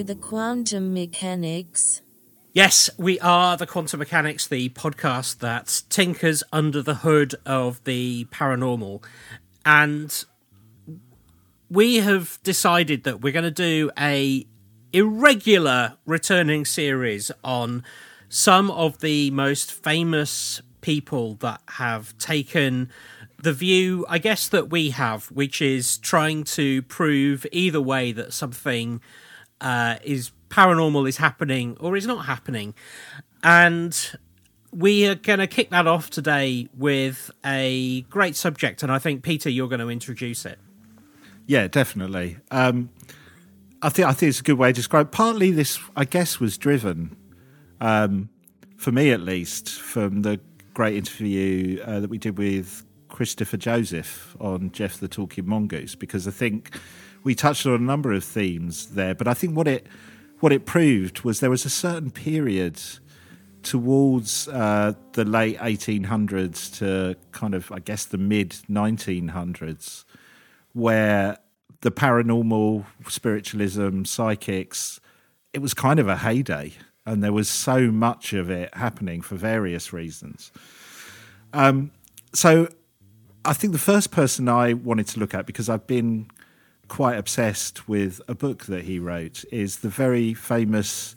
You the quantum mechanics? Yes, we are the Quantum Mechanics, the podcast that tinkers under the hood of the paranormal. And we have decided that we're going to do a irregular returning series on some of the most famous people that have taken the view, I guess, that we have, which is trying to prove either way that something uh, is paranormal is happening or is not happening. And we are going to kick that off today with a great subject. And I think, Peter, you're going to introduce it. Yeah, definitely. Um, I think I think it's a good way to describe. Partly, this I guess was driven, um, for me at least, from the great interview uh, that we did with Christopher Josiffe on Gef the Talking Mongoose, because I think we touched on a number of themes there. But I think what it what it proved was there was a certain period towards uh, the late 1800s to kind of I guess the mid 1900s where the paranormal, spiritualism, psychics, it was kind of a heyday. And there was so much of it happening for various reasons. Um, so I think the first person I wanted to look at, because I've been quite obsessed with a book that he wrote, is the very famous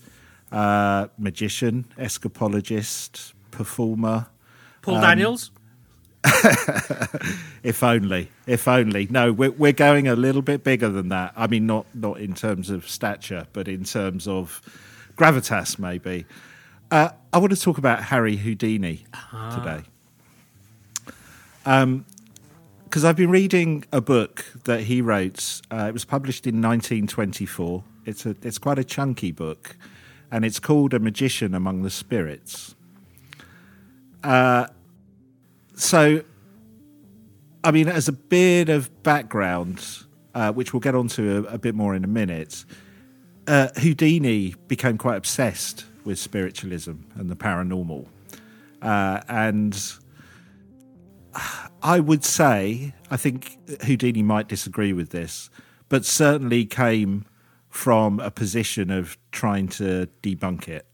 uh, magician, escapologist, performer. Paul um, Daniels? if only, if only. No, we're we're going a little bit bigger than that. I mean, not not in terms of stature, but in terms of gravitas, maybe. Uh, I want to talk about Harry Houdini ah. today. Um, because I've been reading a book that he wrote. Uh, it was published in 1924. It's a it's quite a chunky book, and it's called A Magician Among the Spirits. Uh, so, I mean, as a bit of background, uh, which we'll get onto a, a, bit more in a minute, uh, Houdini became quite obsessed with spiritualism and the paranormal. Uh, and I would say, I think Houdini might disagree with this, but certainly came from a position of trying to debunk it.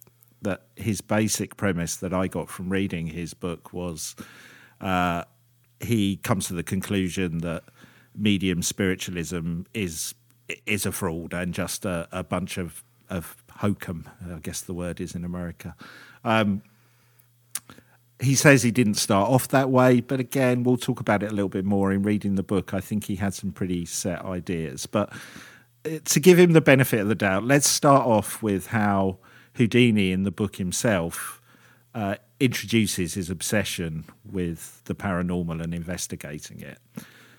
That his basic premise that I got from reading his book was uh, he comes to the conclusion that medium spiritualism is is a fraud and just a, a bunch of of hokum. I guess the word is in America. Um, he says he didn't start off that way, but again, we'll talk about it a little bit more in reading the book. I think he had some pretty set ideas, but uh, to give him the benefit of the doubt, let's start off with how Houdini in the book himself uh, introduces his obsession with the paranormal and investigating it.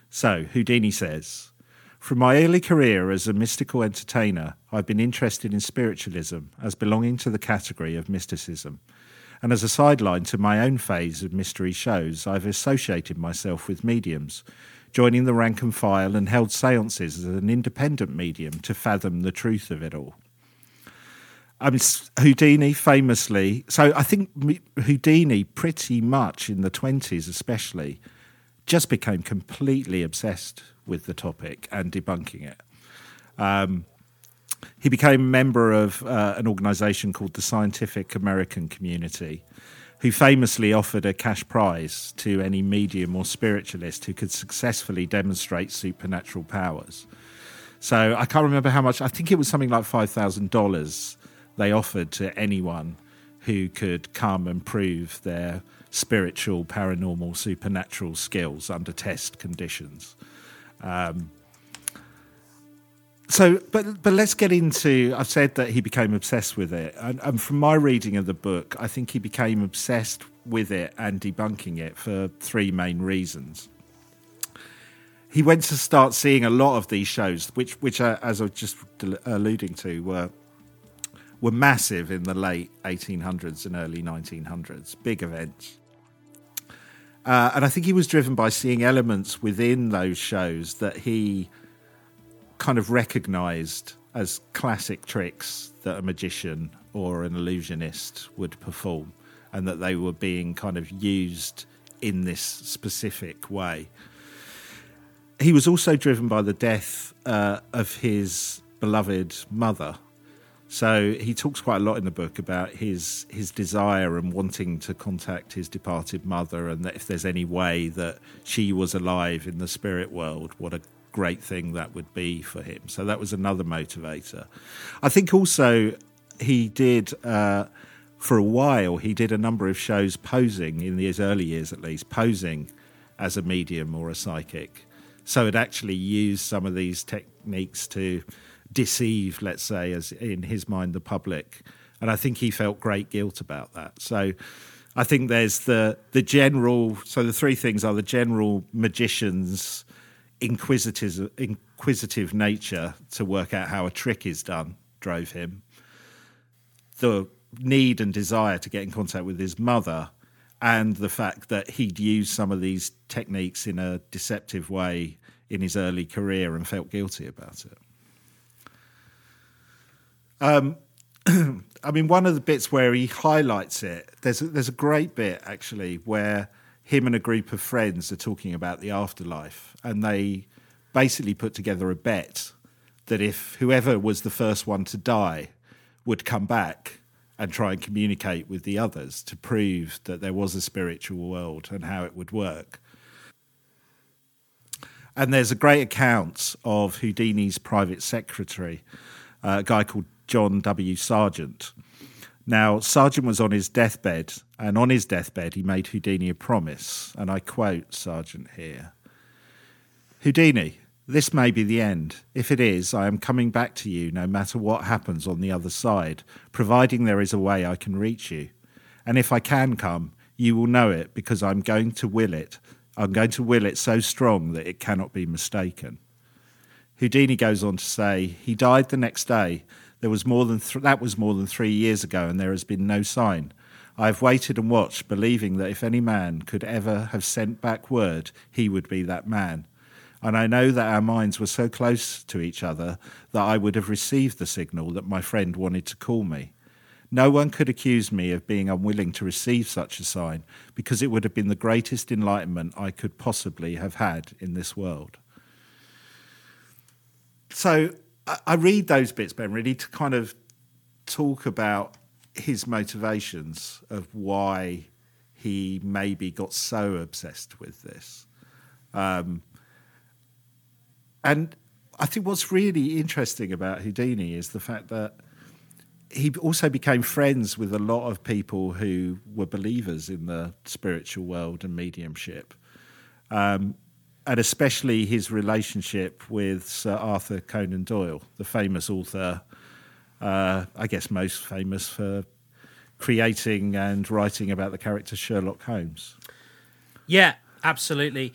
So, Houdini says, From my early career as a mystical entertainer, I've been interested in spiritualism as belonging to the category of mysticism. And as a sideline to my own phase of mystery shows, I've associated myself with mediums, joining the rank and file and held seances as an independent medium to fathom the truth of it all. I mean, Houdini famously. So I think Houdini, pretty much in the twenties, especially, just became completely obsessed with the topic and debunking it. Um, he became a member of uh, an organisation called the Scientific American Community, who famously offered a cash prize to any medium or spiritualist who could successfully demonstrate supernatural powers. So I can't remember how much. I think it was something like five thousand dollars they offered to anyone who could come and prove their spiritual, paranormal, supernatural skills under test conditions. Um, so, but but let's get into. I've said that he became obsessed with it, and, and, from my reading of the book, I think he became obsessed with it and debunking it for three main reasons. He went to start seeing a lot of these shows, which which, uh, as I was just alluding to, were were massive in the late 1800s and early 1900s, big events. Uh, and I think he was driven by seeing elements within those shows that he kind of recognized as classic tricks that a magician or an illusionist would perform, and that they were being kind of used in this specific way. He was also driven by the death uh, of his beloved mother, So he talks quite a lot in the book about his his desire and wanting to contact his departed mother, and that if there's any way that she was alive in the spirit world, what a great thing that would be for him. So that was another motivator. I think also he did. Uh, for a while, he did a number of shows posing in his early years, at least, posing as a medium or a psychic. So it actually used some of these techniques to deceive, let's say, as in his mind, the public. And I think he felt great guilt about that. So I think there's the the general. So the three things are the general magician's inquisitive inquisitive nature to work out how a trick is done drove him. The need and desire to get in contact with his mother, and the fact that he'd used some of these techniques in a deceptive way in his early career and felt guilty about it. Um, I mean, one of the bits where he highlights it, there's a, there's a great bit actually where him and a group of friends are talking about the afterlife, and they basically put together a bet that if whoever was the first one to die would come back and try and communicate with the others to prove that there was a spiritual world and how it would work. And there's a great account of Houdini's private secretary, uh, a guy called John W. Sargent. Now, Sargent was on his deathbed, and on his deathbed, he made Houdini a promise. And I quote Sargent here Houdini, this may be the end. If it is, I am coming back to you no matter what happens on the other side, providing there is a way I can reach you. And if I can come, you will know it because I'm going to will it. I'm going to will it so strong that it cannot be mistaken. Houdini goes on to say, he died the next day, there was more than th- that was more than three years ago, and there has been no sign. I have waited and watched, believing that if any man could ever have sent back word, he would be that man. And I know that our minds were so close to each other that I would have received the signal that my friend wanted to call me. No one could accuse me of being unwilling to receive such a sign, because it would have been the greatest enlightenment I could possibly have had in this world. So I read those bits, Ben, really to kind of talk about his motivations of why he maybe got so obsessed with this. Um, and I think what's really interesting about Houdini is the fact that he also became friends with a lot of people who were believers in the spiritual world and mediumship. Um, and especially his relationship with Sir Arthur Conan Doyle, the famous author, uh, I guess most famous for creating and writing about the character Sherlock Holmes. Yeah, absolutely.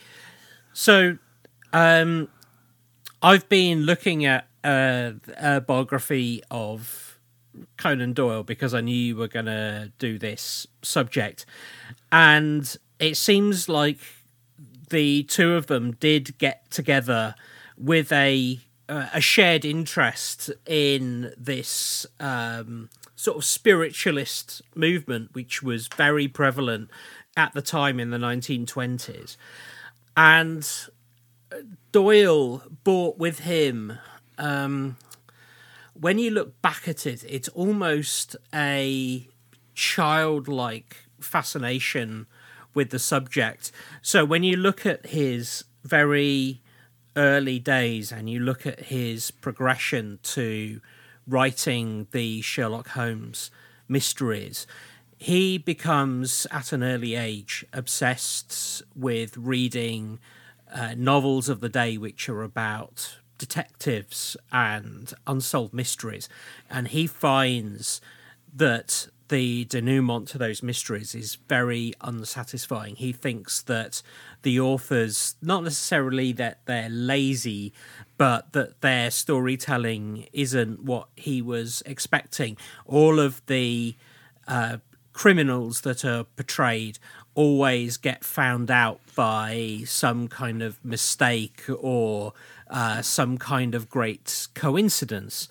So, um, I've been looking at uh, a biography of Conan Doyle because I knew you were going to do this subject, and it seems like the two of them did get together with a uh, a shared interest in this um, sort of spiritualist movement, which was very prevalent at the time in the 1920s. And Doyle brought with him, um, when you look back at it, it's almost a childlike fascination with the subject. So when you look at his very early days and you look at his progression to writing the Sherlock Holmes mysteries, he becomes at an early age obsessed with reading uh, novels of the day which are about detectives and unsolved mysteries. And he finds that the denouement to those mysteries is very unsatisfying. He thinks that the authors, not necessarily that they're lazy, but that their storytelling isn't what he was expecting. All of the uh, criminals that are portrayed always get found out by some kind of mistake or uh, some kind of great coincidence.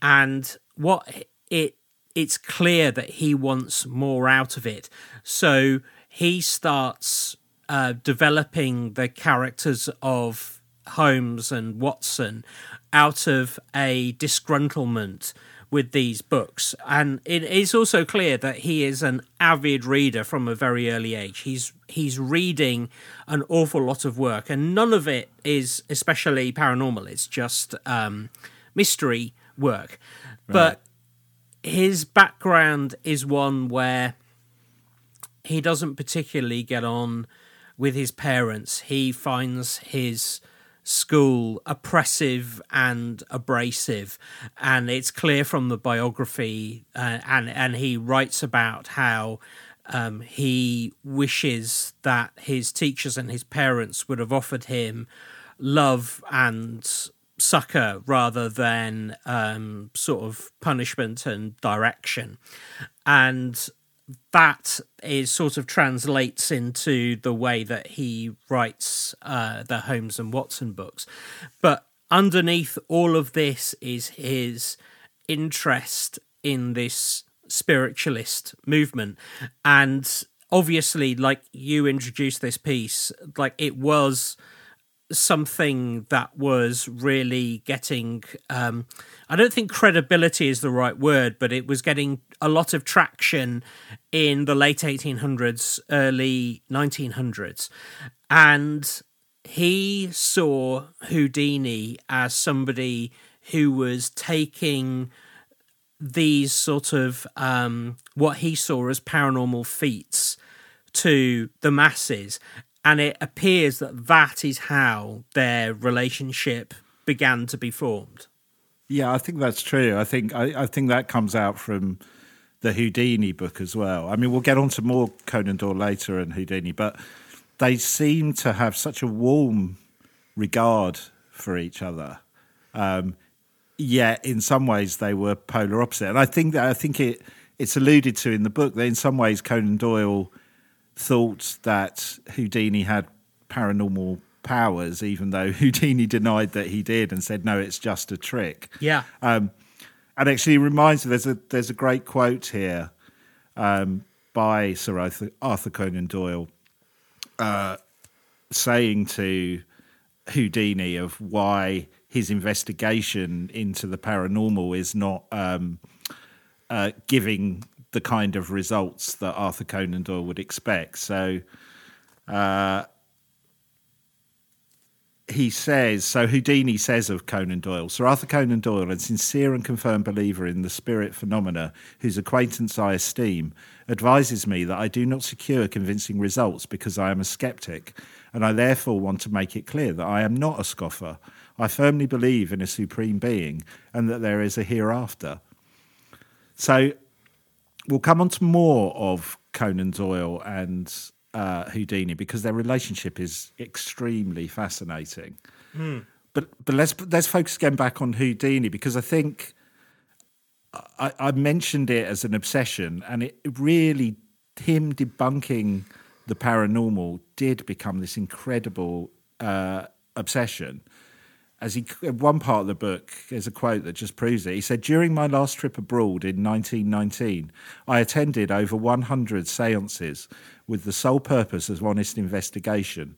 And what it it's clear that he wants more out of it. So he starts uh, developing the characters of Holmes and Watson out of a disgruntlement with these books. And it is also clear that he is an avid reader from a very early age. He's he's reading an awful lot of work, and none of it is especially paranormal. It's just um, mystery work. Right. But his background is one where he doesn't particularly get on with his parents. He finds his school oppressive and abrasive and it's clear from the biography uh, and and he writes about how um, he wishes that his teachers and his parents would have offered him love and succor rather than um, sort of punishment and direction and that is sort of translates into the way that he writes uh, the Holmes and Watson books. But underneath all of this is his interest in this spiritualist movement. And obviously, like you introduced this piece, like it was something that was really getting um, I don't think credibility is the right word, but it was getting a lot of traction in the late 1800s, early 1900s. And he saw Houdini as somebody who was taking these sort of um, what he saw as paranormal feats to the masses and it appears that that is how their relationship began to be formed. Yeah, I think that's true. I think I, I, think that comes out from the Houdini book as well. I mean, we'll get on to more Conan Doyle later and Houdini, but they seem to have such a warm regard for each other. Um, yet, in some ways, they were polar opposite. And I think that I think it it's alluded to in the book that in some ways Conan Doyle thought that Houdini had paranormal powers, even though Houdini denied that he did and said, no, it's just a trick. Yeah. Um, and actually reminds me, there's a, there's a great quote here um, by Sir Arthur, Arthur Conan Doyle uh, saying to Houdini of why his investigation into the paranormal is not um, uh, giving the kind of results that Arthur Conan Doyle would expect. So uh, he says, so Houdini says of Conan Doyle, Sir Arthur Conan Doyle, a sincere and confirmed believer in the spirit phenomena, whose acquaintance I esteem, advises me that I do not secure convincing results because I am a skeptic, and I therefore want to make it clear that I am not a scoffer. I firmly believe in a supreme being and that there is a hereafter. So we'll come on to more of Conan Doyle and uh, Houdini because their relationship is extremely fascinating. Mm. But but let's let's focus again back on Houdini because I think I, I mentioned it as an obsession, and it really him debunking the paranormal did become this incredible uh, obsession as he one part of the book there's a quote that just proves it. He said during my last trip abroad in 1919 i attended over 100 seances with the sole purpose of honest investigation.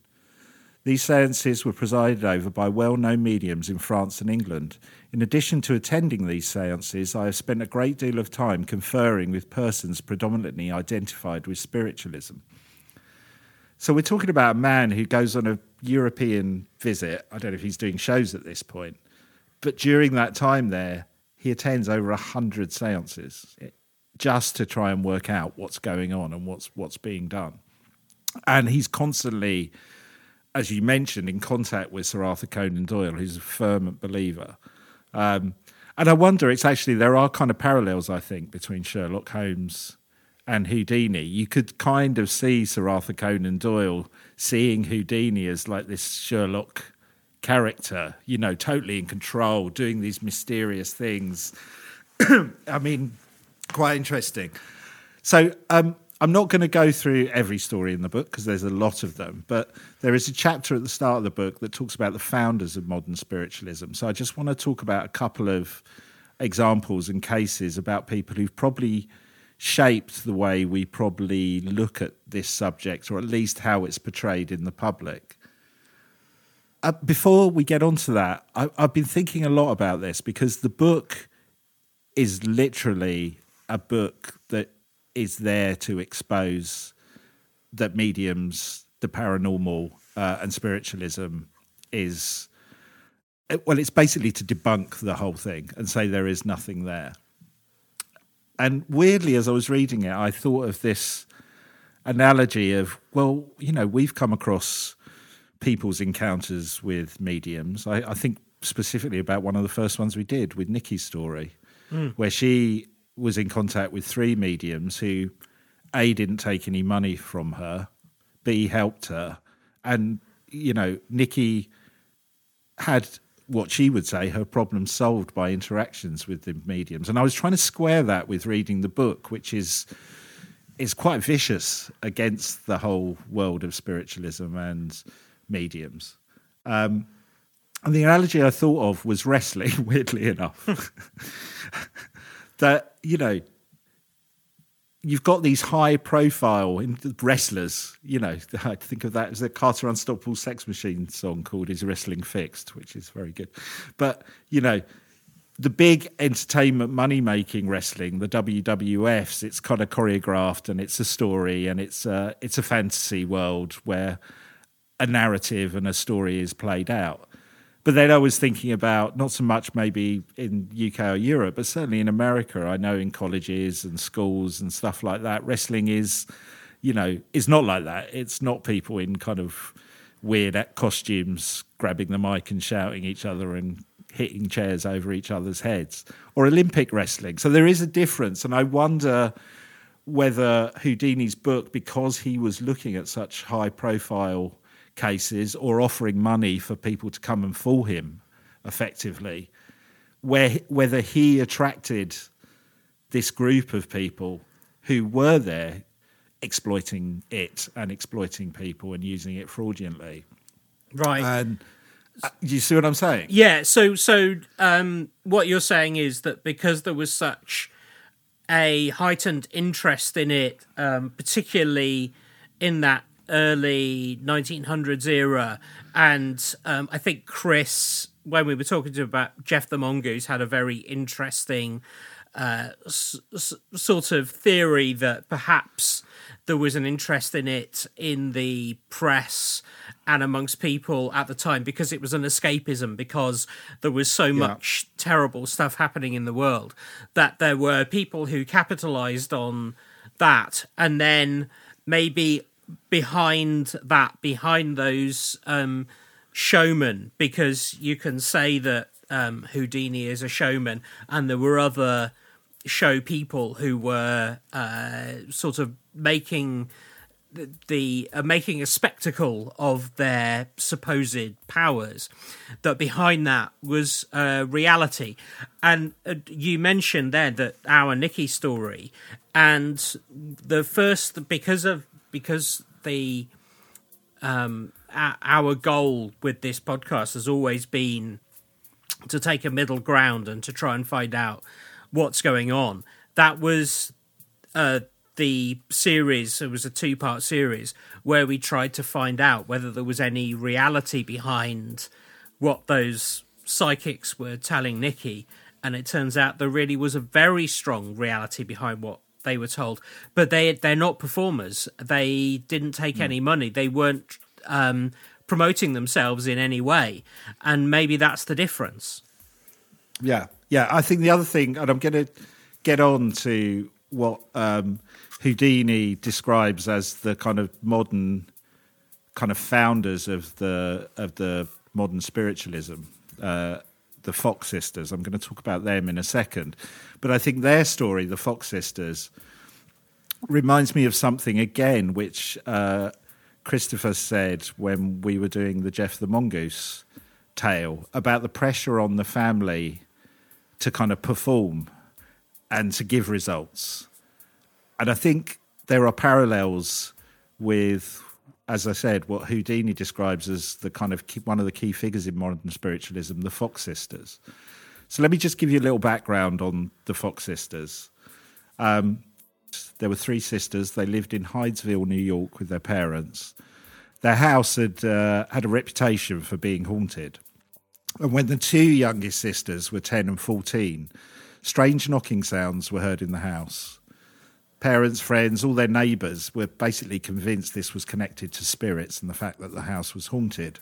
These seances were presided over by well-known mediums in france and england. In addition to attending these seances i have spent a great deal of time conferring with persons predominantly identified with spiritualism so we're talking about a man who goes on a European visit. I don't know if he's doing shows at this point, but during that time there, he attends over a hundred seances just to try and work out what's going on and what's what's being done. And he's constantly, as you mentioned, in contact with Sir Arthur Conan Doyle, who's a firm believer. Um, and I wonder, it's actually there are kind of parallels, I think, between Sherlock Holmes and Houdini, you could kind of see Sir Arthur Conan Doyle seeing Houdini as like this Sherlock character, you know, totally in control, doing these mysterious things. I mean, quite interesting. So, um, I'm not going to go through every story in the book because there's a lot of them, but there is a chapter at the start of the book that talks about the founders of modern spiritualism. So I just want to talk about a couple of examples and cases about people who've probably shaped the way we probably look at this subject, or at least how it's portrayed in the public. Uh, before we get onto that, I, I've been thinking a lot about this because the book is literally a book that is there to expose that mediums, the paranormal, uh, and spiritualism is well, it's basically to debunk the whole thing and say there is nothing there. And weirdly, as I was reading it, I thought of this analogy of, well, you know, we've come across people's encounters with mediums. I, I think specifically about one of the first ones we did with Nikki's story, mm. where she was in contact with three mediums who, A, didn't take any money from her, B, helped her. And, you know, Nikki had what she would say her problem solved by interactions with the mediums. And I was trying to square that with reading the book, which is is quite vicious against the whole world of spiritualism and mediums. Um, and the analogy I thought of was wrestling, weirdly enough. that, you know, you've got these high profile wrestlers, you know, I think of that as a Carter Unstoppable Sex Machine song called Is Wrestling Fixed, which is very good. But, you know, the big entertainment money making wrestling, the WWFs, it's kind of choreographed and it's a story and it's a, it's a fantasy world where a narrative and a story is played out. But then I was thinking about not so much maybe in UK or Europe, but certainly in America. I know in colleges and schools and stuff like that, wrestling is, you know, is not like that. It's not people in kind of weird costumes grabbing the mic and shouting each other and hitting chairs over each other's heads or Olympic wrestling. So there is a difference. And I wonder whether Houdini's book, because he was looking at such high profile cases or offering money for people to come and fool him effectively, where whether he attracted this group of people who were there exploiting it and exploiting people and using it fraudulently. Right. And uh, you see what I'm saying? Yeah. So, so um, what you're saying is that because there was such a heightened interest in it, um, particularly in that early 1900s era, and um, I think Chris, when we were talking to him about Gef the Mongoose, had a very interesting uh, s- s- sort of theory that perhaps there was an interest in it in the press and amongst people at the time because it was an escapism because there was so yeah. much terrible stuff happening in the world that there were people who capitalized on that and then maybe behind that, behind those um, showmen, because you can say that um, Houdini is a showman, and there were other show people who were uh, sort of making the, the uh, making a spectacle of their supposed powers. That behind that was uh, reality. And uh, you mentioned there that our Nikki story and the first because of because the um, our goal with this podcast has always been to take a middle ground and to try and find out what's going on. That was uh, the series. It was a two part series where we tried to find out whether there was any reality behind what those psychics were telling Nikki. And it turns out there really was a very strong reality behind what they were told. But they they're not performers. They didn't take mm. any money. They weren't um, promoting themselves in any way, and maybe that's the difference. Yeah, yeah. I think the other thing, and I'm going to get on to what um, Houdini describes as the kind of modern kind of founders of the of the modern spiritualism. Uh, the Fox sisters. I'm going to talk about them in a second. But I think their story, the Fox sisters, reminds me of something again, which uh, Christopher said when we were doing the Gef the Mongoose tale about the pressure on the family to kind of perform and to give results. And I think there are parallels with as I said, what Houdini describes as the kind of key, one of the key figures in modern spiritualism, the Fox sisters. So let me just give you a little background on the Fox sisters. Um, there were three sisters. They lived in Hydesville, New York, with their parents. Their house had uh, had a reputation for being haunted. And when the two youngest sisters were 10 and 14, Strange knocking sounds were heard in the house. Parents, friends, all their neighbours were basically convinced this was connected to spirits and the fact that the house was haunted.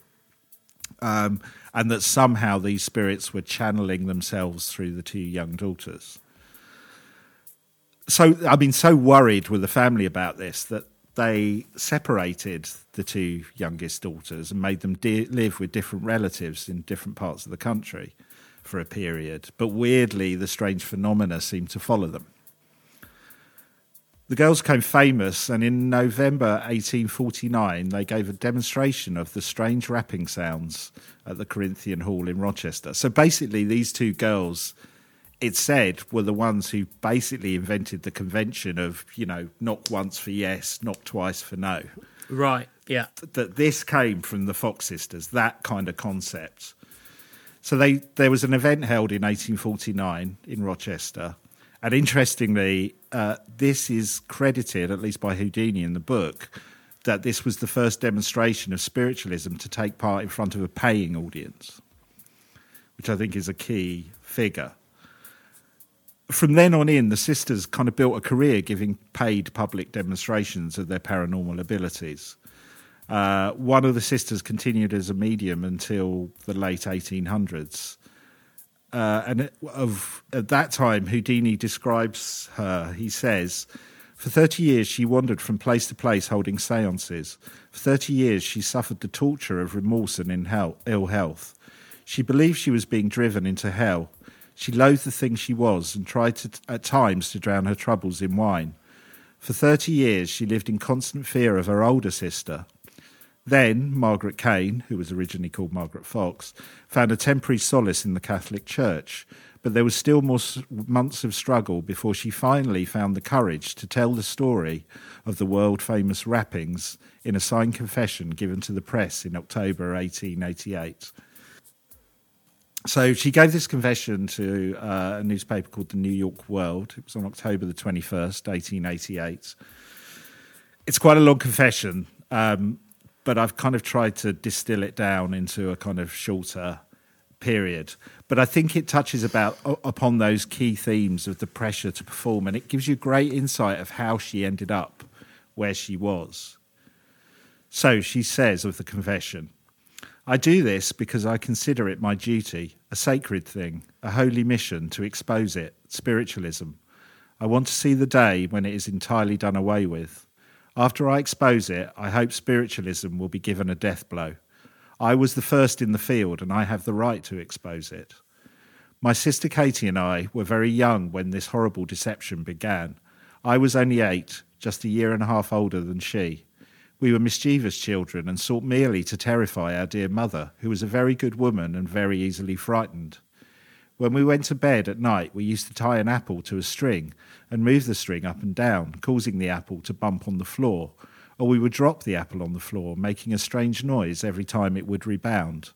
Um, and that somehow these spirits were channeling themselves through the two young daughters. So, I've been so worried with the family about this that they separated the two youngest daughters and made them de- live with different relatives in different parts of the country for a period. But weirdly, the strange phenomena seemed to follow them. The girls became famous, and in November 1849, they gave a demonstration of the strange rapping sounds at the Corinthian Hall in Rochester. So basically, these two girls it said were the ones who basically invented the convention of you know knock once for yes, knock twice for no. Right. Yeah. That this came from the Fox sisters, that kind of concept. So they there was an event held in 1849 in Rochester, and interestingly, uh, this is credited at least by Houdini in the book that this was the first demonstration of spiritualism to take part in front of a paying audience, which I think is a key figure from then on in, the sisters kind of built a career giving paid public demonstrations of their paranormal abilities. Uh, one of the sisters continued as a medium until the late 1800s. Uh, and of, at that time, Houdini describes her. He says, For 30 years, she wandered from place to place holding seances. For 30 years, she suffered the torture of remorse and ill health. She believed she was being driven into hell she loathed the thing she was and tried to, at times to drown her troubles in wine. For 30 years, she lived in constant fear of her older sister. Then, Margaret Kane, who was originally called Margaret Fox, found a temporary solace in the Catholic Church, but there was still more months of struggle before she finally found the courage to tell the story of the world famous rappings in a signed confession given to the press in October 1888. So she gave this confession to uh, a newspaper called the New York World. It was on October the 21st, 1888. It's quite a long confession, um, but I've kind of tried to distill it down into a kind of shorter period. But I think it touches about upon those key themes of the pressure to perform, and it gives you great insight of how she ended up where she was. So she says of the confession. I do this because I consider it my duty, a sacred thing, a holy mission to expose it, spiritualism. I want to see the day when it is entirely done away with. After I expose it, I hope spiritualism will be given a death blow. I was the first in the field and I have the right to expose it. My sister Katie and I were very young when this horrible deception began. I was only eight, just a year and a half older than she. We were mischievous children and sought merely to terrify our dear mother, who was a very good woman and very easily frightened. When we went to bed at night, we used to tie an apple to a string and move the string up and down, causing the apple to bump on the floor, or we would drop the apple on the floor, making a strange noise every time it would rebound.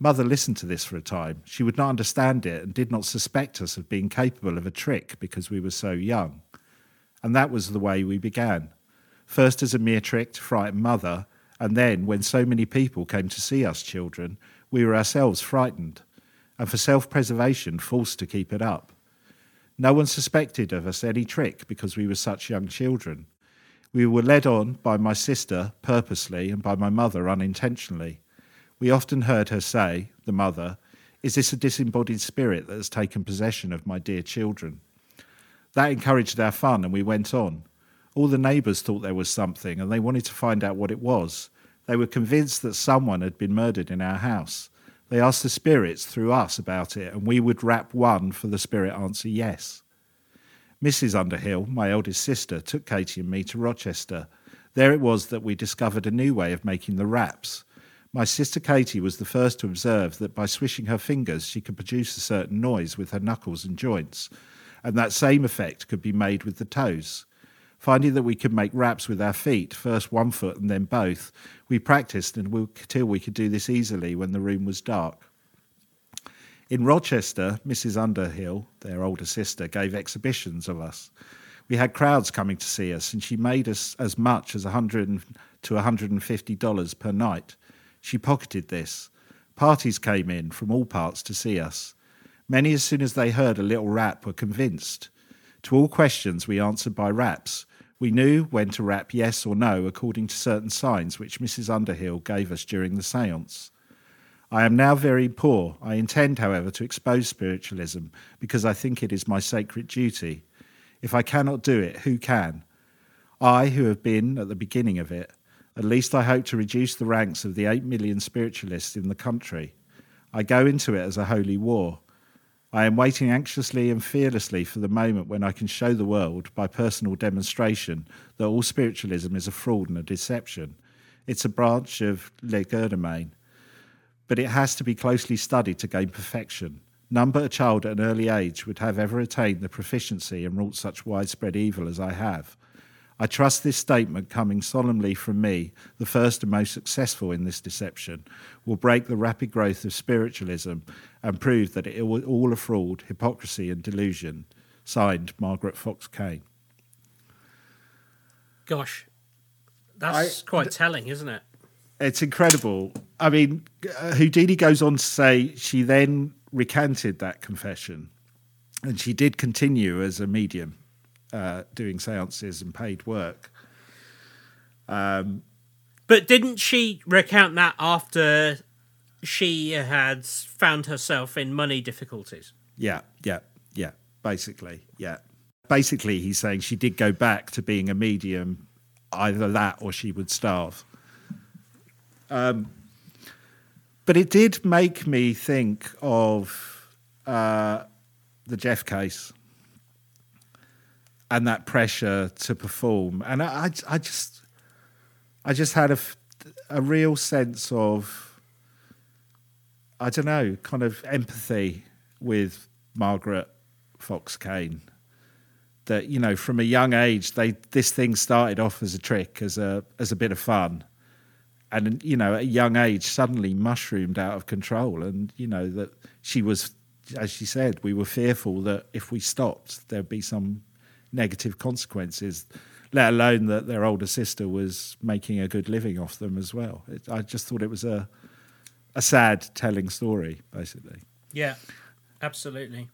Mother listened to this for a time. She would not understand it and did not suspect us of being capable of a trick because we were so young. And that was the way we began first as a mere trick to frighten mother, and then, when so many people came to see us children, we were ourselves frightened, and for self preservation forced to keep it up. No one suspected of us any trick because we were such young children. We were led on by my sister purposely and by my mother unintentionally. We often heard her say, the mother, Is this a disembodied spirit that has taken possession of my dear children? That encouraged our fun, and we went on. All the neighbours thought there was something and they wanted to find out what it was. They were convinced that someone had been murdered in our house. They asked the spirits through us about it, and we would rap one for the spirit answer yes. Mrs. Underhill, my eldest sister, took Katie and me to Rochester. There it was that we discovered a new way of making the raps. My sister Katie was the first to observe that by swishing her fingers she could produce a certain noise with her knuckles and joints, and that same effect could be made with the toes. Finding that we could make raps with our feet, first one foot and then both, we practiced until we could do this easily when the room was dark. In Rochester, Mrs. Underhill, their older sister, gave exhibitions of us. We had crowds coming to see us, and she made us as much as 100 to $150 per night. She pocketed this. Parties came in from all parts to see us. Many, as soon as they heard a little rap, were convinced. To all questions, we answered by raps. We knew when to rap yes or no according to certain signs which Mrs. Underhill gave us during the seance. I am now very poor. I intend, however, to expose spiritualism because I think it is my sacred duty. If I cannot do it, who can? I, who have been at the beginning of it, at least I hope to reduce the ranks of the 8 million spiritualists in the country. I go into it as a holy war. I am waiting anxiously and fearlessly for the moment when I can show the world, by personal demonstration, that all spiritualism is a fraud and a deception. It's a branch of legerdemain, but it has to be closely studied to gain perfection. None but a child at an early age would have ever attained the proficiency and wrought such widespread evil as I have. I trust this statement coming solemnly from me, the first and most successful in this deception, will break the rapid growth of spiritualism and prove that it was all a fraud, hypocrisy, and delusion. Signed, Margaret Fox Kane. Gosh, that's I- quite telling, isn't it? It's incredible. I mean, uh, Houdini goes on to say she then recanted that confession and she did continue as a medium uh, doing seances and paid work. But didn't she recount that after she had found herself in money difficulties? Yeah, yeah, yeah. Basically, yeah. Basically, he's saying she did go back to being a medium, either that or she would starve. Um, but it did make me think of uh, the Gef case and that pressure to perform, and I, I, I just, I just had a, a real sense of I don't know, kind of empathy with Margaret Fox Kane. That you know, from a young age, they this thing started off as a trick, as a as a bit of fun, and you know, at a young age, suddenly mushroomed out of control. And you know that she was, as she said, we were fearful that if we stopped, there'd be some negative consequences. Let alone that their older sister was making a good living off them as well. It, I just thought it was a a sad telling story, basically. Yeah, absolutely.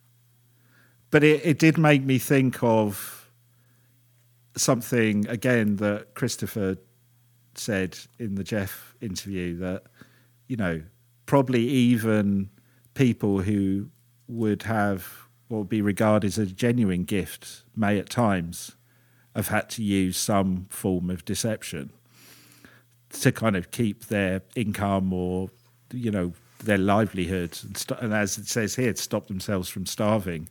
But it, it did make me think of something again that Christopher said in the Gef interview that, you know, probably even people who would have would be regarded as a genuine gift may at times have had to use some form of deception to kind of keep their income or you know their livelihood and, st- and as it says here to stop themselves from starving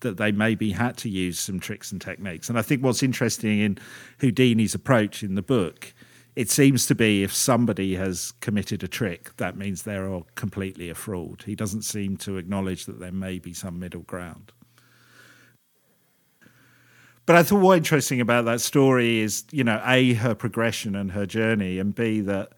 that they maybe had to use some tricks and techniques. And i think what's interesting in houdini's approach in the book it seems to be if somebody has committed a trick that means they're completely a fraud he doesn't seem to acknowledge that there may be some middle ground but I thought what interesting about that story is, you know, A, her progression and her journey, and B, that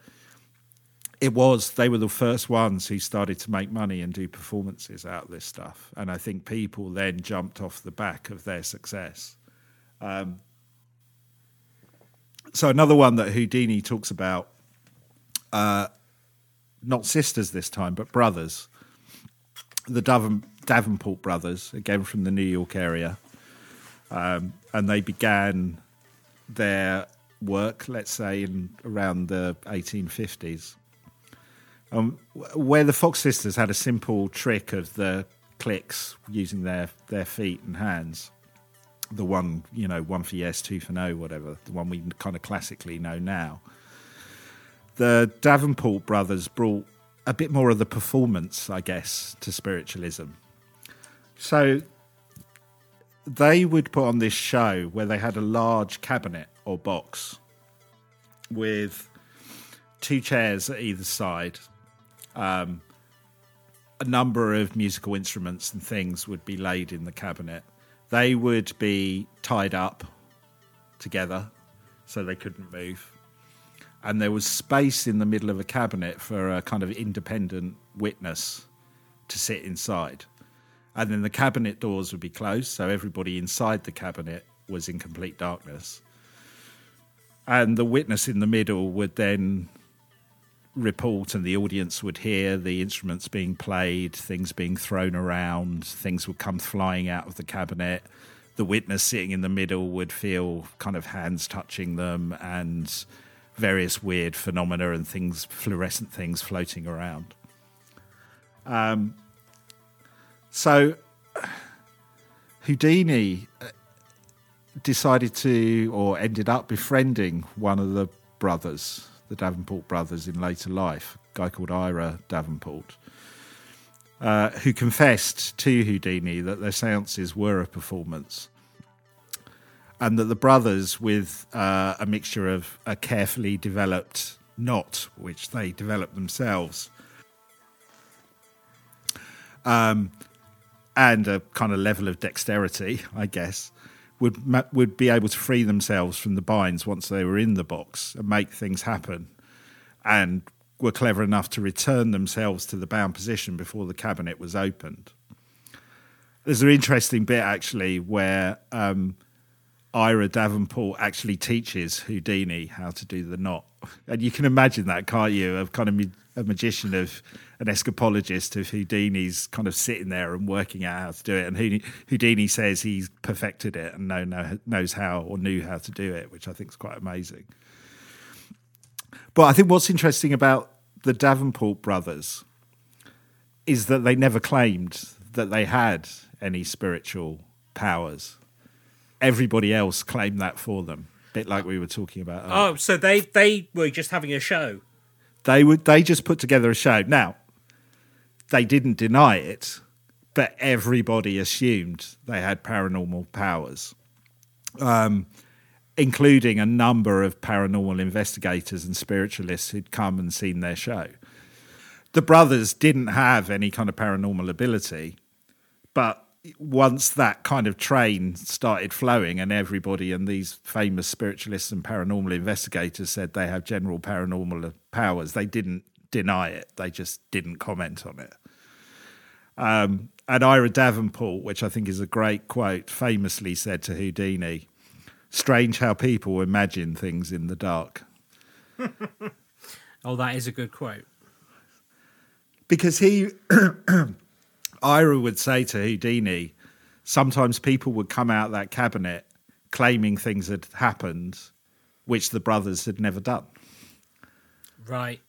it was, they were the first ones who started to make money and do performances out of this stuff. And I think people then jumped off the back of their success. Um, so another one that Houdini talks about, uh, not sisters this time, but brothers, the Daven- Davenport brothers, again from the New York area um, and they began their work, let's say, in around the 1850s. Um, where the Fox sisters had a simple trick of the clicks using their, their feet and hands. The one, you know, one for yes, two for no, whatever, the one we kind of classically know now. The Davenport brothers brought a bit more of the performance, I guess, to spiritualism. So they would put on this show where they had a large cabinet or box with two chairs at either side. Um, a number of musical instruments and things would be laid in the cabinet. They would be tied up together so they couldn't move. And there was space in the middle of a cabinet for a kind of independent witness to sit inside and then the cabinet doors would be closed, so everybody inside the cabinet was in complete darkness. And the witness in the middle would then report, and the audience would hear the instruments being played, things being thrown around, things would come flying out of the cabinet. The witness sitting in the middle would feel kind of hands touching them and various weird phenomena and things, fluorescent things floating around. Um, so Houdini uh, decided to, or ended up befriending one of the brothers, the Davenport brothers, in later life, a guy called Ira Davenport, uh, who confessed to Houdini that their seances were a performance. And that the brothers, with uh, a mixture of a carefully developed knot, which they developed themselves, um, and a kind of level of dexterity, I guess, would would be able to free themselves from the binds once they were in the box and make things happen, and were clever enough to return themselves to the bound position before the cabinet was opened. There's an interesting bit actually where um, Ira Davenport actually teaches Houdini how to do the knot, and you can imagine that, can't you? Of kind of a magician of an escapologist of Houdini's kind of sitting there and working out how to do it. And Houdini says he's perfected it and know, know, knows how or knew how to do it, which I think is quite amazing. But I think what's interesting about the Davenport brothers is that they never claimed that they had any spiritual powers. Everybody else claimed that for them, a bit like we were talking about. Earlier. Oh, so they they were just having a show. They would they just put together a show. Now, they didn't deny it, but everybody assumed they had paranormal powers, um, including a number of paranormal investigators and spiritualists who'd come and seen their show. The brothers didn't have any kind of paranormal ability, but once that kind of train started flowing and everybody and these famous spiritualists and paranormal investigators said they have general paranormal powers, they didn't deny it. They just didn't comment on it. Um, and Ira Davenport, which I think is a great quote, famously said to Houdini, Strange how people imagine things in the dark. oh, that is a good quote. Because he, Ira would say to Houdini, sometimes people would come out of that cabinet claiming things had happened which the brothers had never done. Right.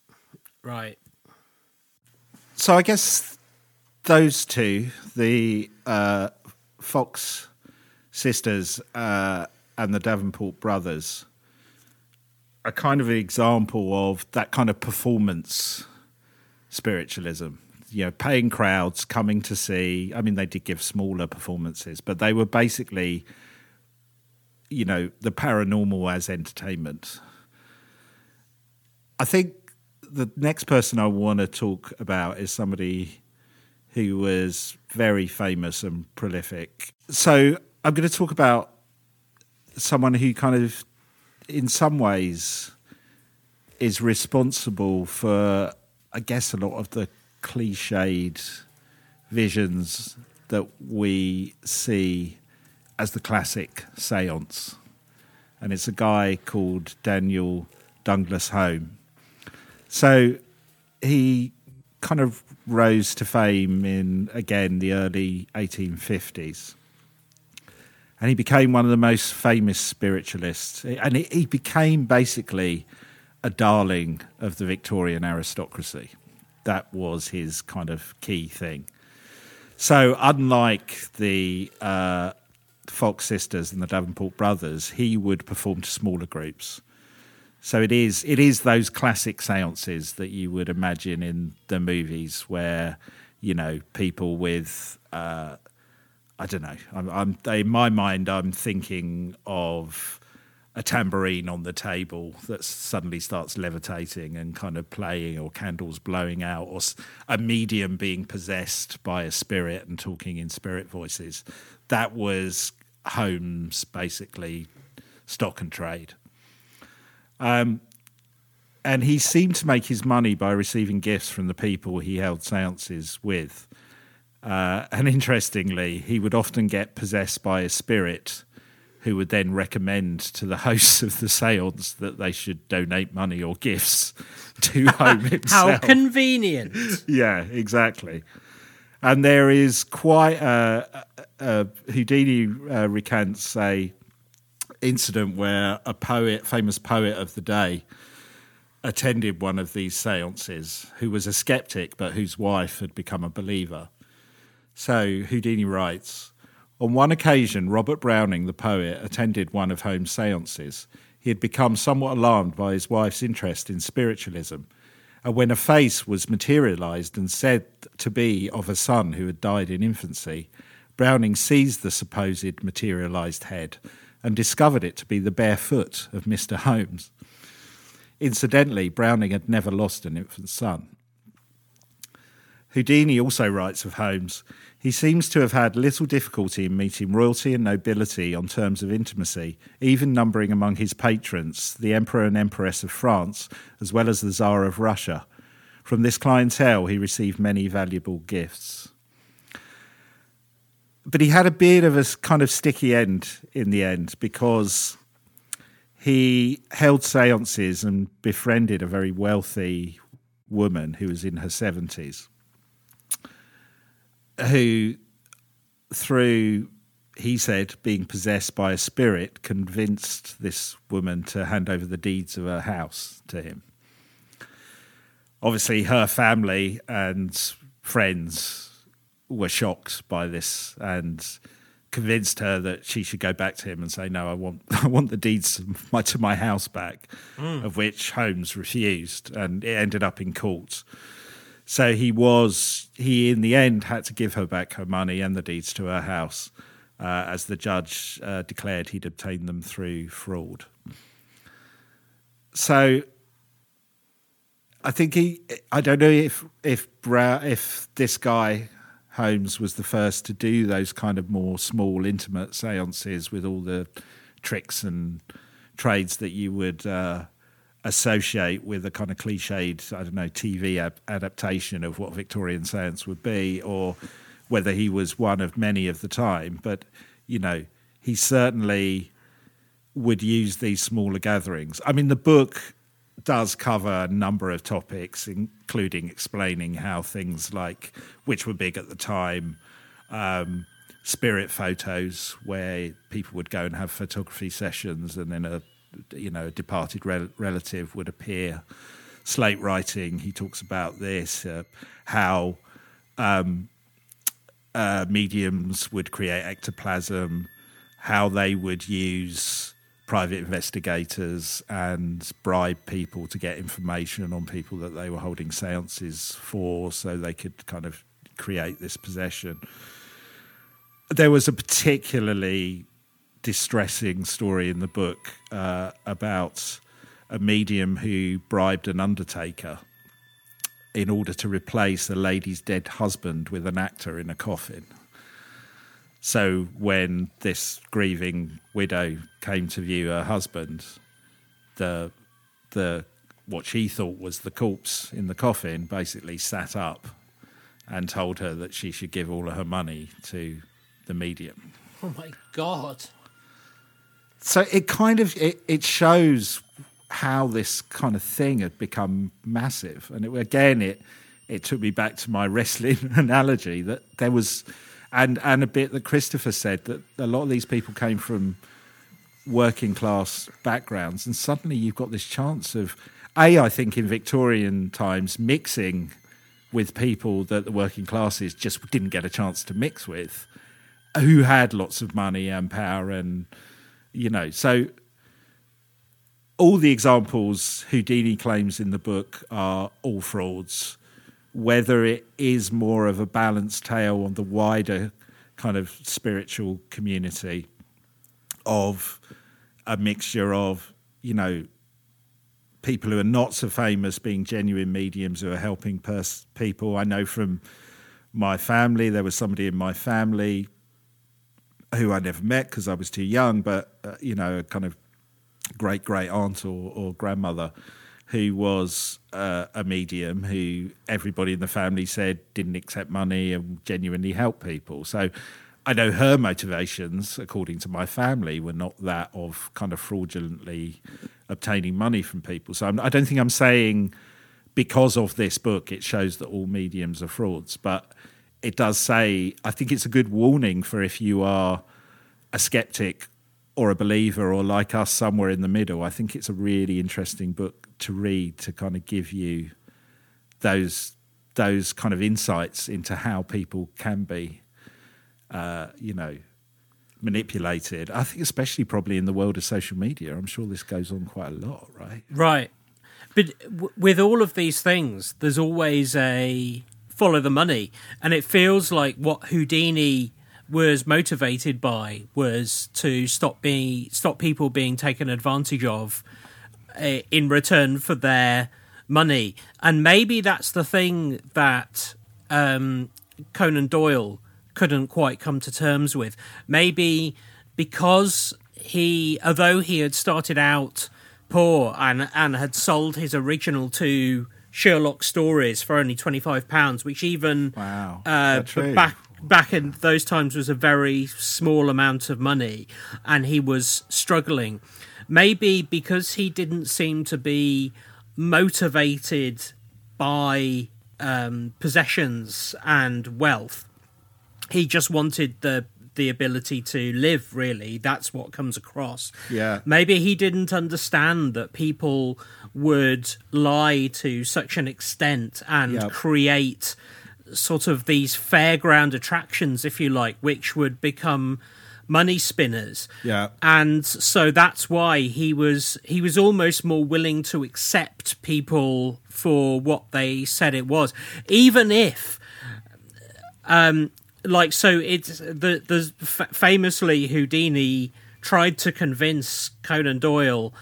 Right. So I guess those two, the uh, Fox sisters uh, and the Davenport brothers, are kind of an example of that kind of performance spiritualism. You know, paying crowds coming to see. I mean, they did give smaller performances, but they were basically, you know, the paranormal as entertainment. I think the next person I want to talk about is somebody who was very famous and prolific. So I'm going to talk about someone who kind of, in some ways, is responsible for, I guess, a lot of the cliched visions that we see as the classic seance. And it's a guy called Daniel Douglas Home. So he kind of rose to fame in, again, the early 1850s. And he became one of the most famous spiritualists. And he became basically a darling of the Victorian aristocracy. That was his kind of key thing. So, unlike the uh, Fox sisters and the Davenport brothers, he would perform to smaller groups. So it is it is those classic seances that you would imagine in the movies where you know people with uh, I don't know. I'm, I'm in my mind I'm thinking of a tambourine on the table that suddenly starts levitating and kind of playing, or candles blowing out, or a medium being possessed by a spirit and talking in spirit voices. That was Home's basically stock and trade. Um, and he seemed to make his money by receiving gifts from the people he held seances with. Uh, and interestingly, he would often get possessed by a spirit who would then recommend to the hosts of the seance that they should donate money or gifts to Home himself. How convenient. yeah, exactly. And there is quite a, a, a Houdini uh, recants a incident where a poet, famous poet of the day, attended one of these seances who was a skeptic but whose wife had become a believer. So Houdini writes On one occasion, Robert Browning, the poet, attended one of Home's seances. He had become somewhat alarmed by his wife's interest in spiritualism. And when a face was materialized and said to be of a son who had died in infancy, Browning seized the supposed materialized head and discovered it to be the bare foot of Mr. Holmes. Incidentally, Browning had never lost an infant son. Houdini also writes of Holmes he seems to have had little difficulty in meeting royalty and nobility on terms of intimacy, even numbering among his patrons the Emperor and Empress of France, as well as the Tsar of Russia. From this clientele, he received many valuable gifts. But he had a bit of a kind of sticky end in the end because he held seances and befriended a very wealthy woman who was in her 70s who, through, he said, being possessed by a spirit, convinced this woman to hand over the deeds of her house to him. Obviously, her family and friends were shocked by this and convinced her that she should go back to him and say, "No, I want, I want the deeds to my, to my house back," mm. of which Holmes refused, and it ended up in court. So he was he in the end had to give her back her money and the deeds to her house, uh, as the judge uh, declared he'd obtained them through fraud. So I think he I don't know if if if this guy Holmes was the first to do those kind of more small intimate seances with all the tricks and trades that you would uh, associate with a kind of cliched, I don't know, TV ab- adaptation of what Victorian science would be, or whether he was one of many of the time. But, you know, he certainly would use these smaller gatherings. I mean, the book does cover a number of topics, including explaining how things like, which were big at the time, um, spirit photos, where people would go and have photography sessions, and then a you know, a departed rel- relative would appear. Slate writing, he talks about this, uh, how um, uh, mediums would create ectoplasm, how they would use private investigators and bribe people to get information on people that they were holding seances for so they could kind of create this possession. There was a particularly distressing story in the book uh, about a medium who bribed an undertaker in order to replace a lady's dead husband with an actor in a coffin. So when this grieving widow came to view her husband, the the what she thought was the corpse in the coffin basically sat up and told her that she should give all of her money to the medium. Oh my god so it kind of it, it shows how this kind of thing had become massive, and it, again, it it took me back to my wrestling analogy that there was, and and a bit that Christopher said that a lot of these people came from working class backgrounds, and suddenly you've got this chance of, a I think in Victorian times mixing with people that the working classes just didn't get a chance to mix with, who had lots of money and power and you know, so all the examples Houdini claims in the book are all frauds. Whether it is more of a balanced tale on the wider kind of spiritual community of a mixture of, you know, people who are not so famous being genuine mediums who are helping pers- people. I know from my family, there was somebody in my family who I never met because I was too young, but uh, you know, a kind of great great aunt or, or grandmother who was uh, a medium who everybody in the family said didn't accept money and genuinely help people. So I know her motivations, according to my family, were not that of kind of fraudulently obtaining money from people. So I'm, I do not think I'm saying because of this book it shows that all mediums are frauds, but it does say I think it's a good warning for if you are a skeptic or a believer or like us somewhere in the middle. I think it's a really interesting book to read to kind of give you those those kind of insights into how people can be, uh, you know, manipulated. I think, especially probably in the world of social media, I'm sure this goes on quite a lot, right? Right. But w- with all of these things, there's always a follow the money. And it feels like what Houdini was motivated by was to stop being stop people being taken advantage of uh, in return for their money. And maybe that's the thing that um, Conan Doyle couldn't quite come to terms with. Maybe because he, although he had started out poor and and had sold his original two Sherlock stories for only twenty five pounds, which even wow, uh, back back in those times was a very small amount of money, and he was struggling. Maybe because he didn't seem to be motivated by um, possessions and wealth. He just wanted the the ability to live really that's what comes across yeah maybe he didn't understand that people would lie to such an extent and yep. create sort of these fairground attractions if you like which would become money spinners. Yeah. And so that's why he was he was almost more willing to accept people for what they said it was, even if um like so it's the the famously Houdini tried to convince Conan Doyle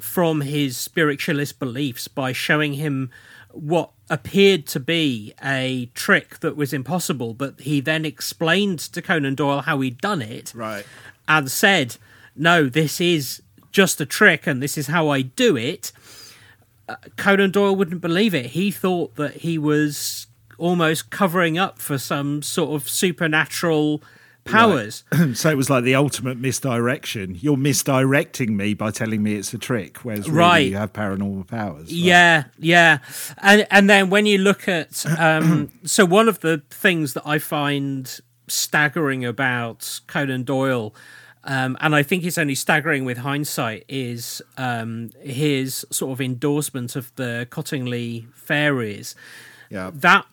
from his spiritualist beliefs by showing him what appeared to be a trick that was impossible, but he then explained to Conan Doyle how he'd done it. Right. And said, no, this is just a trick and this is how I do it. Uh, Conan Doyle wouldn't believe it. He thought that he was almost covering up for some sort of supernatural powers. Right. so it was like the ultimate misdirection. You're misdirecting me by telling me it's a trick, whereas really right. you have paranormal powers. Right? Yeah, yeah. And and then when you look at um, so one of the things that I find staggering about Conan Doyle. Um, and I think it's only staggering with hindsight is um, his sort of endorsement of the Cottingley fairies. Yeah. That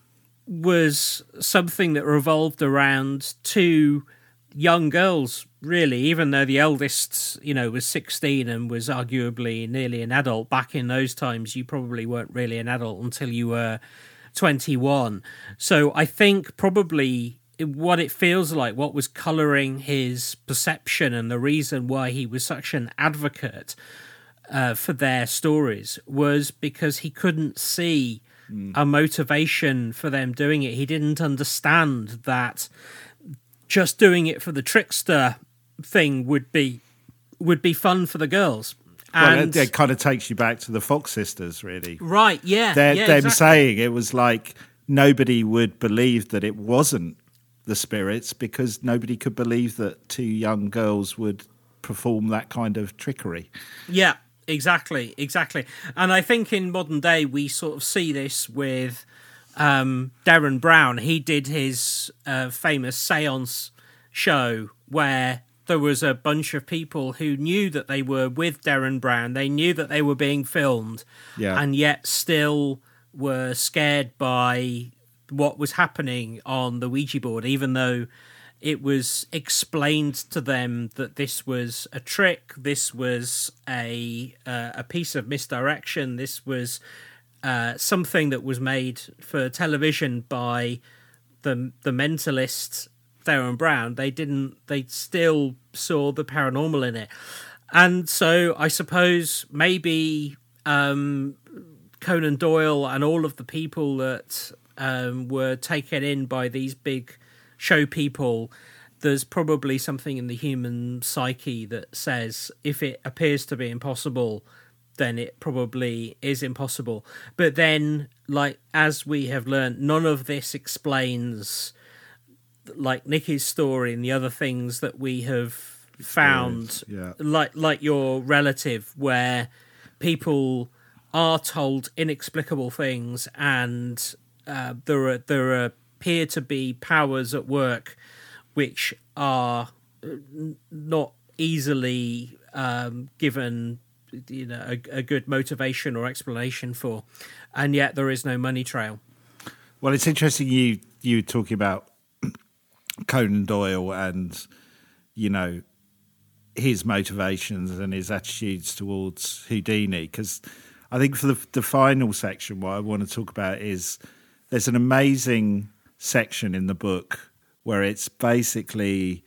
was something that revolved around two young girls really even though the eldest you know was 16 and was arguably nearly an adult. Back in those times you probably weren't really an adult until you were 21 so i think probably what it feels like what was coloring his perception and the reason why he was such an advocate uh, for their stories was because he couldn't see mm. a motivation for them doing it. He didn't understand that just doing it for the trickster thing would be would be fun for the girls. And well, it, it, kind of takes you back to the Fox sisters, really. Right? Yeah. They're, yeah, them exactly. saying it was like nobody would believe that it wasn't the spirits because nobody could believe that two young girls would perform that kind of trickery. Yeah, Exactly, exactly. And I think in modern day we sort of see this with um, Derren Brown. He did his uh, famous seance show where there was a bunch of people who knew that they were with Derren Brown. They knew that they were being filmed, yeah. and yet still were scared by what was happening on the Ouija board, even though it was explained to them that this was a trick, this was a uh, a piece of misdirection, this was uh, something that was made for television by the the mentalist Derren Brown. They didn't. They still saw the paranormal in it, and so I suppose maybe um, Conan Doyle and all of the people that um, were taken in by these big show people there's probably something in the human psyche that says if it appears to be impossible then it probably is impossible but then like as we have learned none of this explains like Nikki's story and the other things that we have found, yeah. like like your relative, where people are told inexplicable things and uh, there are there appear to be powers at work which are uh, not easily um, given you know a, a, good motivation or explanation for and yet there is no money trail. Well it's interesting you you talking about conan doyle and you know his motivations and his attitudes towards houdini because i think for the, the final section what i want to talk about is there's an amazing section in the book where it's basically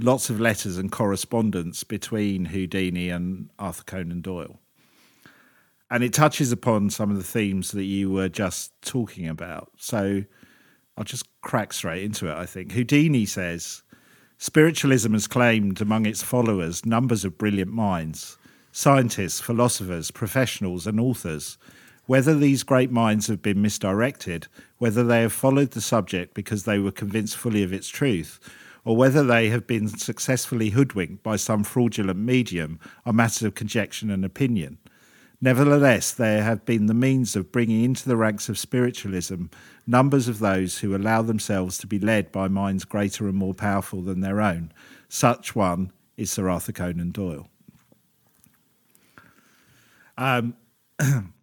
lots of letters and correspondence between Houdini and Arthur Conan Doyle. And it touches upon some of the themes that you were just talking about. So I'll just crack straight into it, I think. Houdini says Spiritualism has claimed among its followers numbers of brilliant minds scientists, philosophers, professionals, and authors whether these great minds have been misdirected, whether they have followed the subject because they were convinced fully of its truth, or whether they have been successfully hoodwinked by some fraudulent medium are matters of conjecture and opinion. Nevertheless, they have been the means of bringing into the ranks of spiritualism numbers of those who allow themselves to be led by minds greater and more powerful than their own. Such one is Sir Arthur Conan Doyle. Um,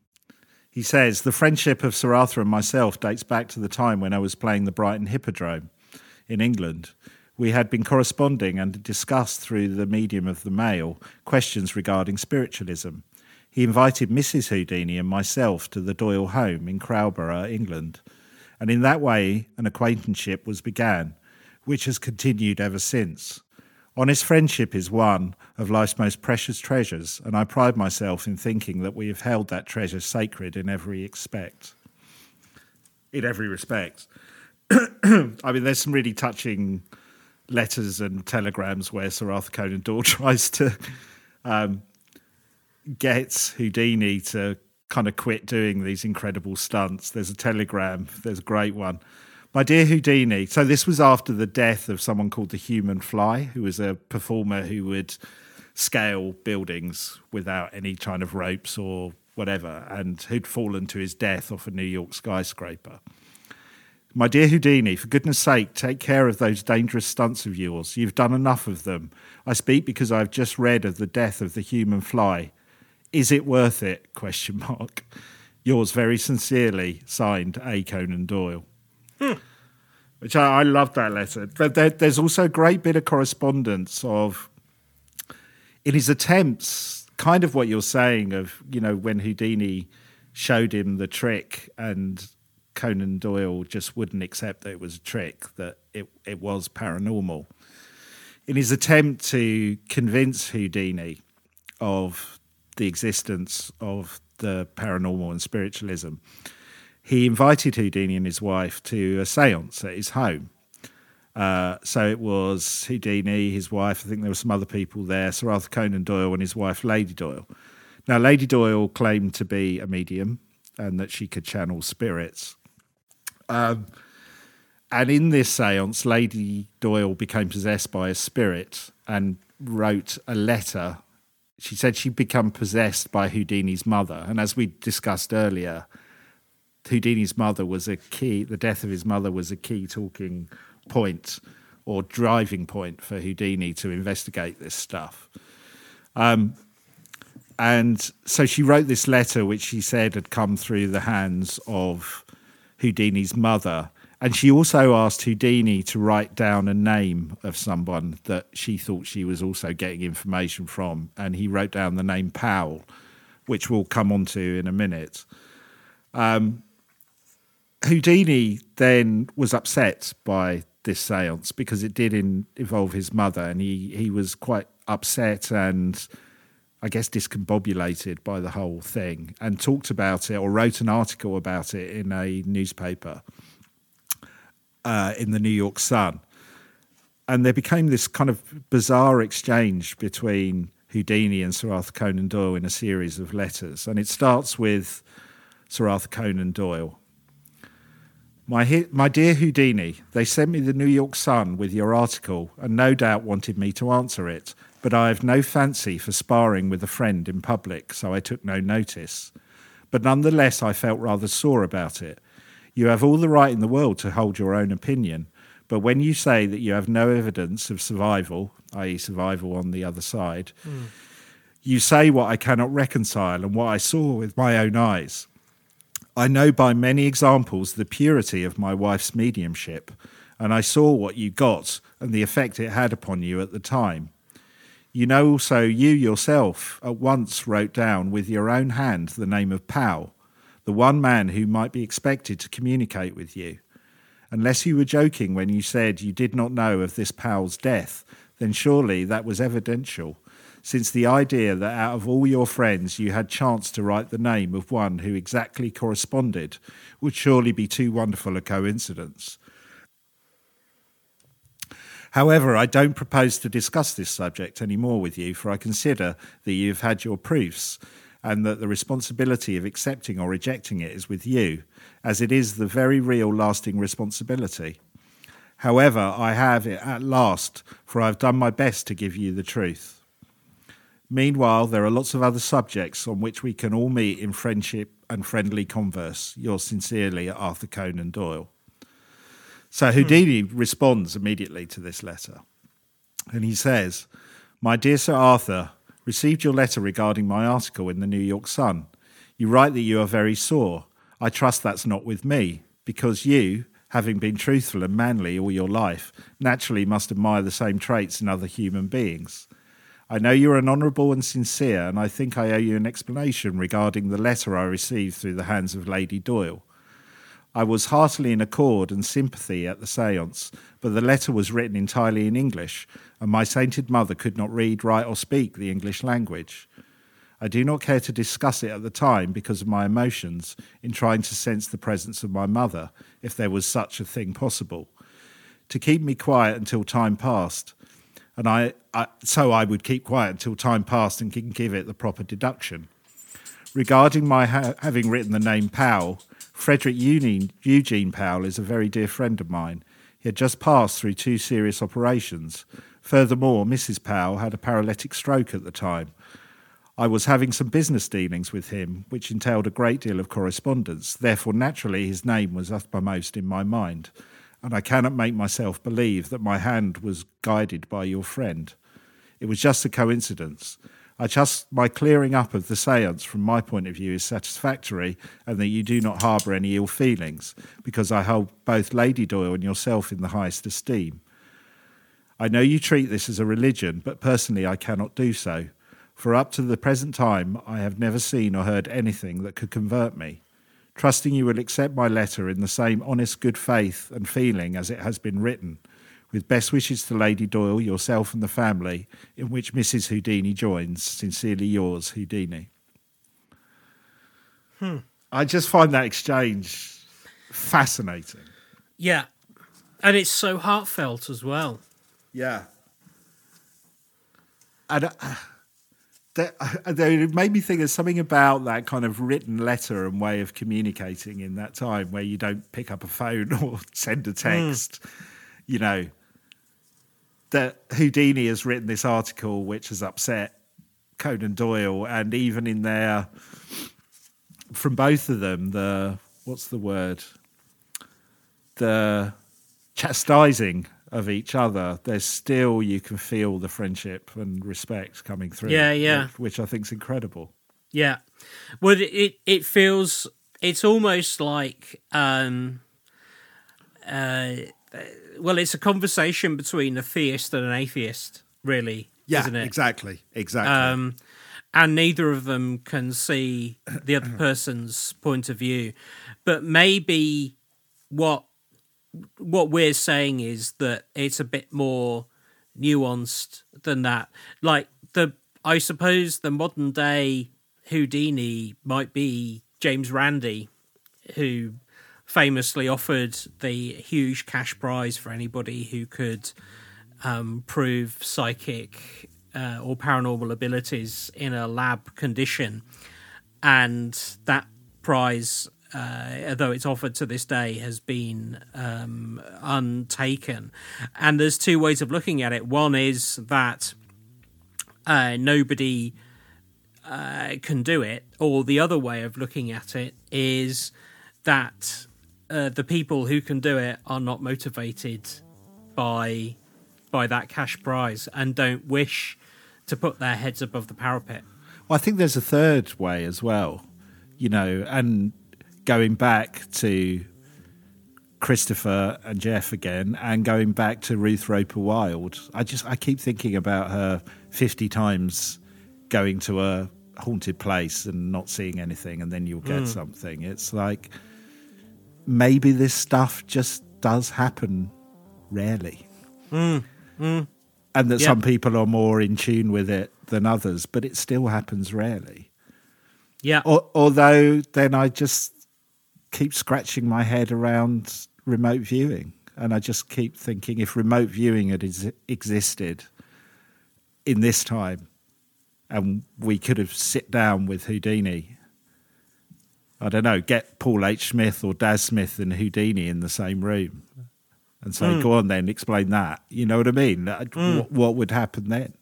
He says, The friendship of Sir Arthur and myself dates back to the time when I was playing the Brighton Hippodrome in England. We had been corresponding and discussed through the medium of the mail questions regarding spiritualism. He invited Mrs. Houdini and myself to the Doyle home in Crowborough, England, and in that way an acquaintanceship was began, which has continued ever since. Honest friendship is one of life's most precious treasures, and I pride myself in thinking that we have held that treasure sacred in every respect. In every respect. I mean, there's some really touching letters and telegrams where Sir Arthur Conan Doyle tries to um, get Houdini to kind of quit doing these incredible stunts. There's a telegram, there's a great one my dear Houdini. So this was after the death of someone called the Human Fly, who was a performer who would scale buildings without any kind of ropes or whatever, and who'd fallen to his death off a New York skyscraper. My dear Houdini, for goodness sake, take care of those dangerous stunts of yours. You've done enough of them. I speak because I've just read of the death of the human fly. Is it worth it? Question mark. Yours very sincerely, signed A. Conan Doyle. Hmm. Which I, I love that letter. But there, there's also a great bit of correspondence of, in his attempts, kind of what you're saying of, you know, when Houdini showed him the trick and Conan Doyle just wouldn't accept that it was a trick, that it, it was paranormal. In his attempt to convince Houdini of the existence of the paranormal and spiritualism, he invited Houdini and his wife to a seance at his home. Uh, so it was Houdini, his wife, I think there were some other people there, Sir Arthur Conan Doyle and his wife, Lady Doyle. Now, Lady Doyle claimed to be a medium and that she could channel spirits. Um, and in this seance, Lady Doyle became possessed by a spirit and wrote a letter. She said she'd become possessed by Houdini's mother. And as we discussed earlier, Houdini's mother was a key, the death of his mother was a key talking point or driving point for Houdini to investigate this stuff. Um, and so she wrote this letter, which she said had come through the hands of Houdini's mother. And she also asked Houdini to write down a name of someone that she thought she was also getting information from. And he wrote down the name Powell, which we'll come on to in a minute. Um, Houdini then was upset by this seance because it did in, involve his mother, and he, he was quite upset and I guess discombobulated by the whole thing and talked about it or wrote an article about it in a newspaper uh, in the New York Sun. And there became this kind of bizarre exchange between Houdini and Sir Arthur Conan Doyle in a series of letters. And it starts with Sir Arthur Conan Doyle My, my dear Houdini, they sent me the New York Sun with your article and no doubt wanted me to answer it, but I have no fancy for sparring with a friend in public, so I took no notice. But nonetheless, I felt rather sore about it. You have all the right in the world to hold your own opinion, but when you say that you have no evidence of survival, i.e., survival on the other side, hmm. you say what I cannot reconcile and what I saw with my own eyes. I know by many examples the purity of my wife's mediumship, and I saw what you got and the effect it had upon you at the time. You know also you yourself at once wrote down with your own hand the name of Powell, the one man who might be expected to communicate with you. Unless you were joking when you said you did not know of this Powell's death, then surely that was evidential, since the idea that out of all your friends you had chance to write the name of one who exactly corresponded would surely be too wonderful a coincidence. However, I don't propose to discuss this subject any more with you, for I consider that you have had your proofs, and that the responsibility of accepting or rejecting it is with you, as it is the very real lasting responsibility. However, I have it at last, for I have done my best to give you the truth. Meanwhile, there are lots of other subjects on which we can all meet in friendship and friendly converse. Yours sincerely, Arthur Conan Doyle. So Houdini hmm. responds immediately to this letter. And he says, My dear Sir Arthur, received your letter regarding my article in the New York Sun. You write that you are very sore. I trust that's not with me, because you, having been truthful and manly all your life, naturally must admire the same traits in other human beings. I know you are an honourable and sincere, and I think I owe you an explanation regarding the letter I received through the hands of Lady Doyle. I was heartily in accord and sympathy at the seance, but the letter was written entirely in English, and my sainted mother could not read, write, or speak the English language. I do not care to discuss it at the time because of my emotions in trying to sense the presence of my mother, if there was such a thing possible. To keep me quiet until time passed, and I, I so I would keep quiet until time passed and can give it the proper deduction. Regarding my ha- having written the name Powell, Frederick Eugene, Eugene Powell is a very dear friend of mine. He had just passed through two serious operations. Furthermore, Mrs. Powell had a paralytic stroke at the time. I was having some business dealings with him, which entailed a great deal of correspondence. Therefore, naturally, his name was uppermost in my mind, and I cannot make myself believe that my hand was guided by your friend. It was just a coincidence. I trust my clearing up of the seance from my point of view is satisfactory and that you do not harbour any ill feelings, because I hold both Lady Doyle and yourself in the highest esteem. I know you treat this as a religion, but personally I cannot do so, for up to the present time I have never seen or heard anything that could convert me. Trusting you will accept my letter in the same honest good faith and feeling as it has been written, with best wishes to Lady Doyle, yourself, and the family, in which Mrs. Houdini joins. Sincerely yours, Houdini. I just find that exchange fascinating. Yeah. And it's so heartfelt as well. Yeah. And uh, that, uh, it made me think of something about that kind of written letter and way of communicating in that time where you don't pick up a phone or send a text. You know, that Houdini has written this article which has upset Conan Doyle, and even in there, from both of them, the what's the word? The chastising of each other, there's still you can feel the friendship and respect coming through. Yeah, yeah. Which, which I think is incredible. Yeah. Well, it it, it feels it's almost like um uh well, it's a conversation between a theist and an atheist, really, isn't it? exactly, exactly. Um, and neither of them can see the other person's point of view. But maybe what what we're saying is that it's a bit more nuanced than that. Like the, I suppose the modern day Houdini might be James Randi, who famously offered the huge cash prize for anybody who could um, prove psychic uh, or paranormal abilities in a lab condition, and that prize uh, though it's offered to this day, has been um, untaken. And there's two ways of looking at it. One is that uh, nobody uh, can do it, or the other way of looking at it is that uh, the people who can do it are not motivated by by that cash prize and don't wish to put their heads above the parapet. Well, I think there's a third way as well, you know, and going back to Christopher and Gef again, and going back to Ruth Roper Wild. I just I keep thinking about her fifty times going to a haunted place and not seeing anything, and then you'll get Mm. something. It's like maybe this stuff just does happen rarely, and that Mm. Yeah. some people are more in tune with it than others, but it still happens rarely. Yeah, Al- although then I just keep scratching my head around remote viewing, and I just keep thinking if remote viewing had ex- existed in this time, and we could have sit down with Houdini. I don't know, get Paul H. Smith or Daz Smith and Houdini in the same room, and say, "Go on, then explain that." You know what I mean? Uh, What, what would happen then?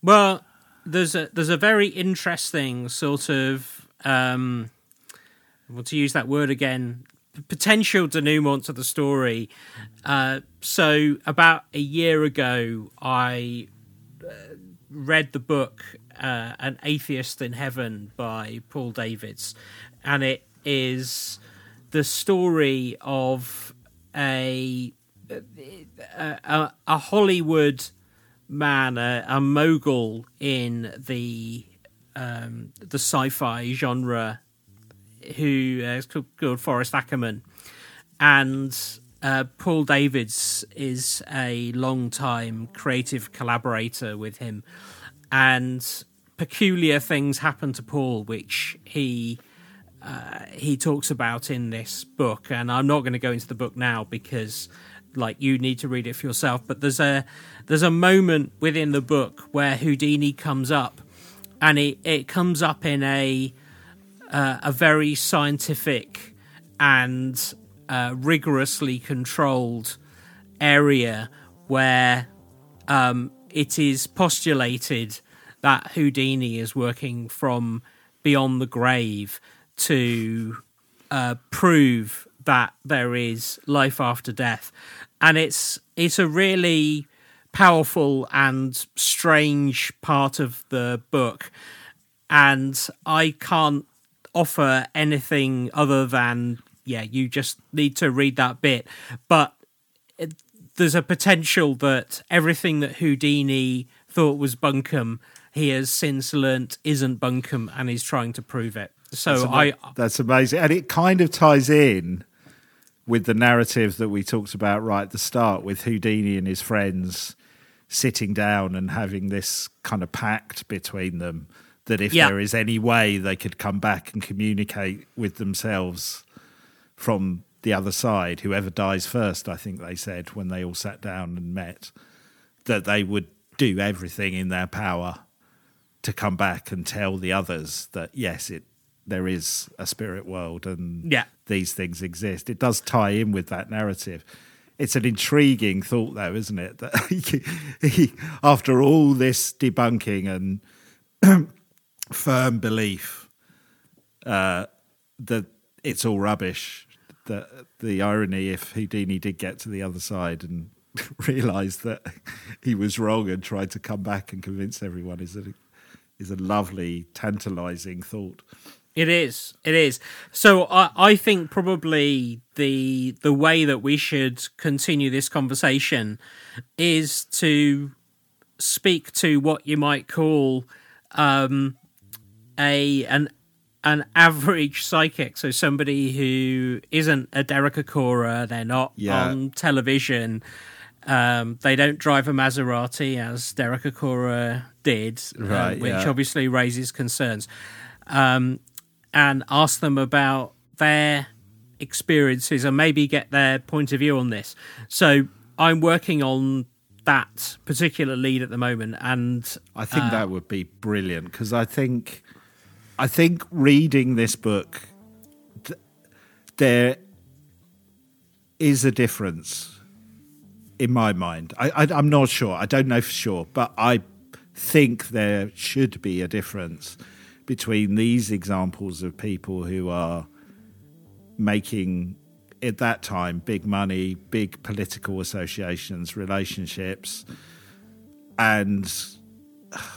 Well, there's a there's a very interesting sort of um, well to use that word again, potential denouement to the story. Uh, so about a year ago, I uh, read the book uh, "An Atheist in Heaven" by Paul Davids, and it is the story of a a, a Hollywood man, a, a mogul in the um, the sci-fi genre, who uh, is called, Forrest Ackerman, and uh, Paul Davids is a long-time creative collaborator with him, and peculiar things happen to Paul, which he uh, he talks about in this book, and I'm not going to go into the book now because, like, you need to read it for yourself. But there's a there's a moment within the book where Houdini comes up, and it it comes up in a uh, a very scientific and uh, rigorously controlled area where um, it is postulated that Houdini is working from beyond the grave to uh, prove that there is life after death, and it's it's a really powerful and strange part of the book, and I can't offer anything other than yeah, you just need to read that bit, but it, there's a potential that everything that Houdini thought was bunkum, he has since learnt isn't bunkum, and he's trying to prove it. So That's I, that's amazing, and it kind of ties in with the narrative that we talked about right at the start, with Houdini and his friends sitting down and having this kind of pact between them that if Yeah. there is any way they could come back and communicate with themselves from the other side, whoever dies first, I think they said when they all sat down and met, that they would do everything in their power to come back and tell the others that yes, it there is a spirit world and Yeah. these things exist. It does tie in with that narrative. It's an intriguing thought, though, isn't it? That he, he, after all this debunking and firm belief uh, that it's all rubbish, that the irony if Houdini did get to the other side and realised that he was wrong and tried to come back and convince everyone is a is a lovely, tantalising thought. It is. It is. So I, I think probably the the way that we should continue this conversation is to speak to what you might call um, a an an average psychic. So somebody who isn't a Derek Acorah, they're not Yeah. on television. Um, they don't drive a Maserati as Derek Acorah did, uh, Right, which yeah. obviously raises concerns. Um, and ask them about their experiences and maybe get their point of view on this. So I'm working on that particular lead at the moment, and I think that would be brilliant because I think I think reading this book, th- there is a difference in my mind. I, I'm not sure. I don't know for sure, but I think there should be a difference between these examples of people who are making at that time big money, big political associations, relationships, and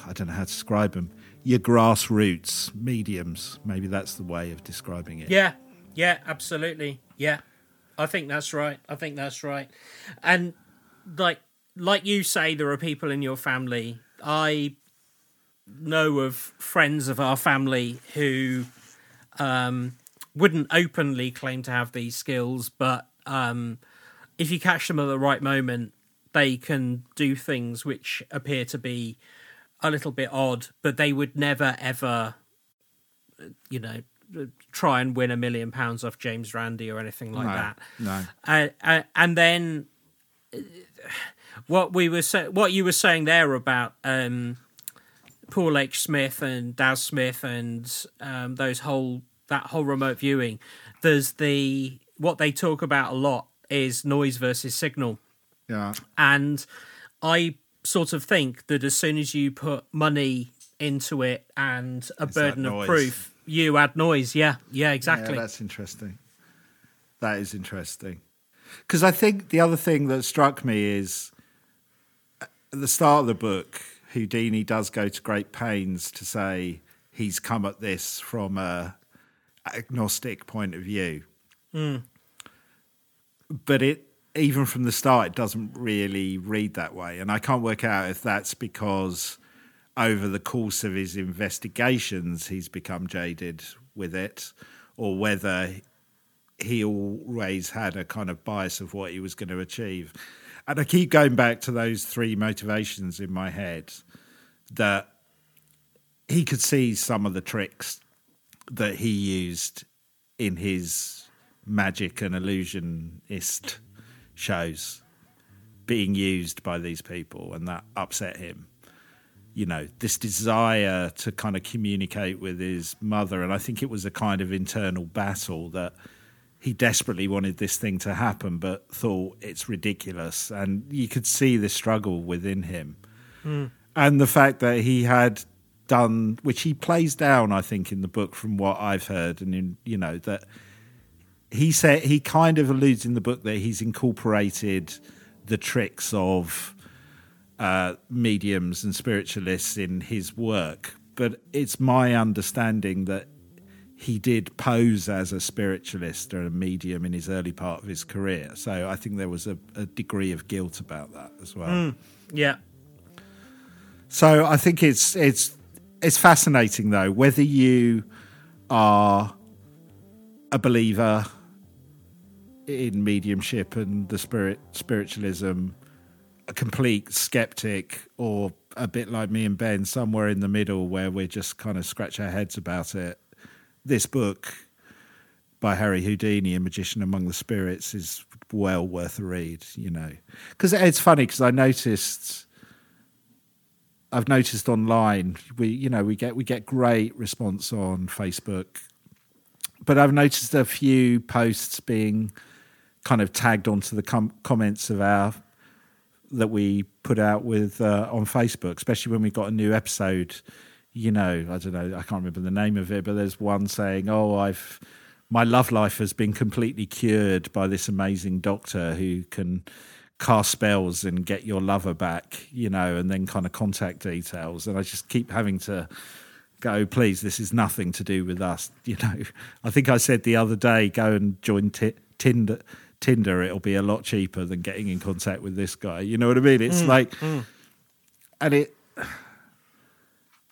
I don't know how to describe them. Your grassroots mediums, maybe that's the way of describing it. Yeah, yeah, absolutely. Yeah, I think that's right. I think that's right. And like like you say, there are people in your family. I know of friends of our family who um, wouldn't openly claim to have these skills, but um, if you catch them at the right moment, they can do things which appear to be a little bit odd, but they would never ever, you know, try and win a million pounds off James Randi or anything like No, that. no. Uh, uh, and then what we were sa- what you were saying there about um, Paul H. Smith and Daz Smith and um, those whole that whole remote viewing. There's the what they talk about a lot is noise versus signal. Yeah. And I sort of think that as soon as you put money into it and a It's burden of proof, you add noise. Yeah, yeah, exactly. Yeah, that's interesting. That is interesting. Because I think the other thing that struck me is at the start of the book, Houdini does go to great pains to say he's come at this from a agnostic point of view. Hmm. But it even from the start, it doesn't really read that way, and I can't work out if that's because over the course of his investigations he's become jaded with it, or whether he always had a kind of bias of what he was going to achieve. And I keep going back to those three motivations in my head that he could see some of the tricks that he used in his magic and illusionist shows being used by these people, and that upset him. You know, this desire to kind of communicate with his mother, and I think it was a kind of internal battle that he desperately wanted this thing to happen, but thought it's ridiculous, and you could see the struggle within him, hmm. and the fact that he had done, which he plays down, I think, in the book from what I've heard, and in you know that he said he kind of alludes in the book that he's incorporated the tricks of uh, mediums and spiritualists in his work, but it's my understanding that he did pose as a spiritualist or a medium in his early part of his career. So I think there was a, a degree of guilt about that as well. yeah, So I think it's it's it's fascinating though whether you are a believer in mediumship and the spirit spiritualism, a complete skeptic, or a bit like me and Ben, somewhere in the middle where we just kind of scratch our heads about it. This book by Harry Houdini, A Magician Among the Spirits, is well worth a read. You know, because it's funny because I noticed. I've noticed online we you know we get we get great response on Facebook, but I've noticed a few posts being kind of tagged onto the com- comments of our that we put out with uh, on Facebook, especially when we got a new episode. You know, I don't know, I can't remember the name of it, but there's one saying, "Oh, I've my love life has been completely cured by this amazing doctor who can." cast spells and get your lover back, you know, and then kind of contact details. And I just keep having to go, please, this is nothing to do with us. You know, I think I said the other day, go and join t- Tinder. Tinder, it'll be a lot cheaper than getting in contact with this guy. You know what I mean? It's mm, like, mm. and it,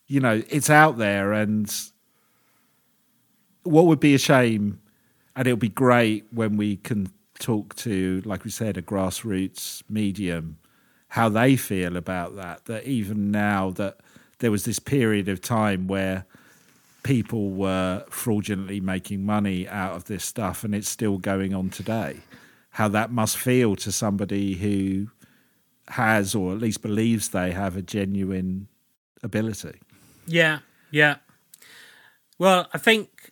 you know, it's out there, and what would be a shame, and it'll be great when we can talk to, like we said, a grassroots medium, how they feel about that. That even now that there was this period of time where people were fraudulently making money out of this stuff, and it's still going on today. How that must feel to somebody who has, or at least believes they have, a genuine ability. yeah, yeah. Well, I think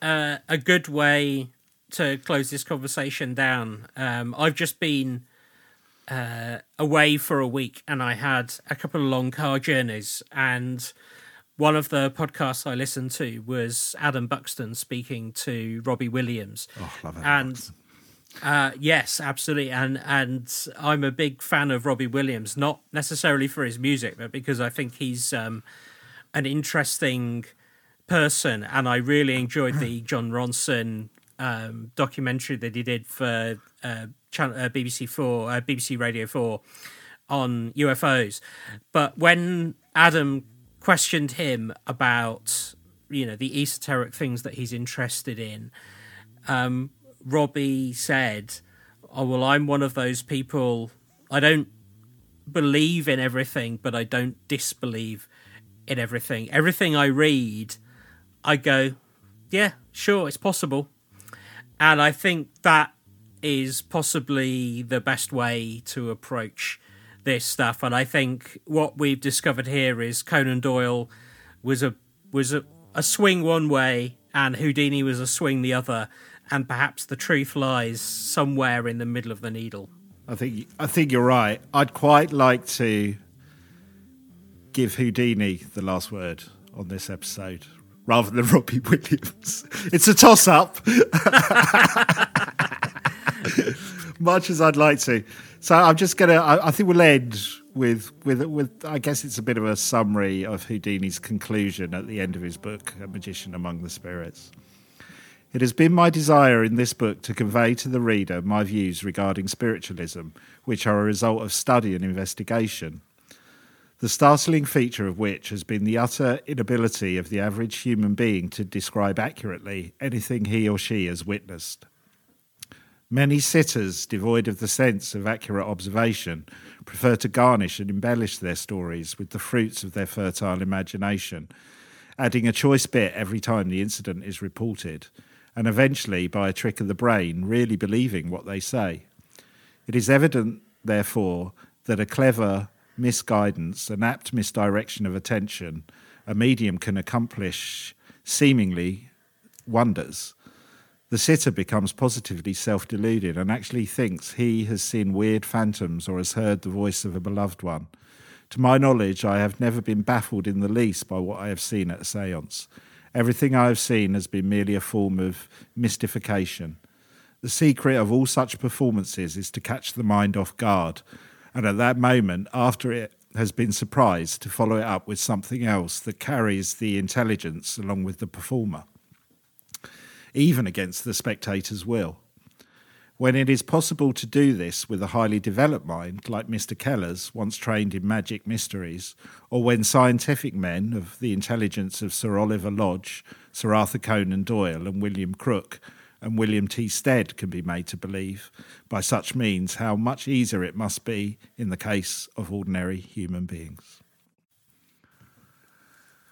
uh, a good way to close this conversation down. Um, I've just been uh, away for a week, and I had a couple of long car journeys, and one of the podcasts I listened to was Adam Buxton speaking to Robbie Williams. Oh, love Adam and Buxton. Uh, yes, absolutely, and and I'm a big fan of Robbie Williams, not necessarily for his music, but because I think he's um, an interesting person, and I really enjoyed the Jon Ronson um, documentary that he did for uh, channel, uh, BBC Four, uh, BBC Radio Four on UFOs. But when Adam questioned him about you know the esoteric things that he's interested in, um, Robbie said, "Oh well, I'm one of those people. I don't believe in everything, but I don't disbelieve in everything. Everything I read, I go, yeah, sure, it's possible." And I think that is possibly the best way to approach this stuff. And I think what we've discovered here is Conan Doyle was a was a, a swing one way, and Houdini was a swing the other, and perhaps the truth lies somewhere in the middle of the needle. I think I think you're right. I'd quite like to give Houdini the last word on this episode rather than Robbie Williams. It's a toss up. Much as I'd like to. So I'm just gonna I, I think we'll end with with with I guess it's a bit of a summary of Houdini's conclusion at the end of his book, A Magician Among the Spirits. It has been my desire in this book to convey to the reader my views regarding spiritualism, which are a result of study and investigation. The startling feature of which has been the utter inability of the average human being to describe accurately anything he or she has witnessed. Many sitters, devoid of the sense of accurate observation, prefer to garnish and embellish their stories with the fruits of their fertile imagination, adding a choice bit every time the incident is reported, and eventually, by a trick of the brain, really believing what they say. It is evident, therefore, that a clever misguidance, an apt misdirection of attention, a medium can accomplish seemingly wonders. The sitter becomes positively self deluded and actually thinks he has seen weird phantoms or has heard the voice of a beloved one. To my knowledge, I have never been baffled in the least by what I have seen at a seance. Everything I have seen has been merely a form of mystification. The secret of all such performances is to catch the mind off guard, and at that moment, after it has been surprised, to follow it up with something else that carries the intelligence along with the performer even against the spectator's will. When it is possible to do this with a highly developed mind, like Mr. Kellar's, once trained in magic mysteries, or when scientific men of the intelligence of Sir Oliver Lodge, Sir Arthur Conan Doyle, and William Crook, and William T. Stead can be made to believe, by such means, how much easier it must be in the case of ordinary human beings.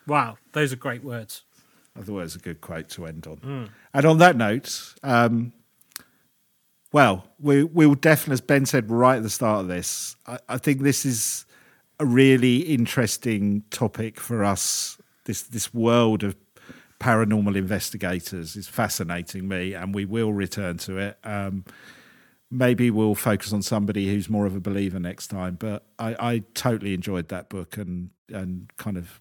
Wow, those are great words. I thought it was a good quote to end on. And on that note, um, well, we will definitely, as Ben said right at the start of this, I, I think this is a really interesting topic for us. This this world of paranormal investigators is fascinating me, and we will return to it. Um, maybe we'll focus on somebody who's more of a believer next time. But I, I totally enjoyed that book and and kind of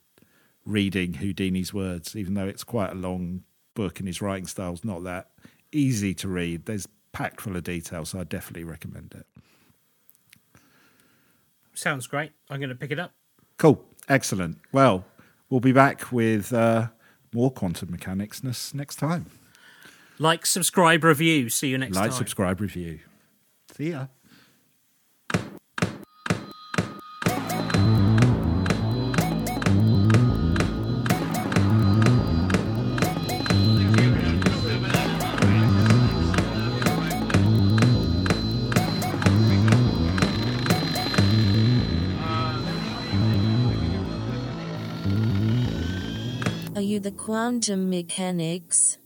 reading Houdini's words, even though it's quite a long book and his writing style's not that easy to read. There's packed full of detail, so I definitely recommend it. Sounds great. I'm going to pick it up. Cool, excellent. Well, we'll be back with uh, more quantum mechanics next time. Like, subscribe, review. See you next like, time. Like, subscribe, review. See ya. You the quantum mechanics?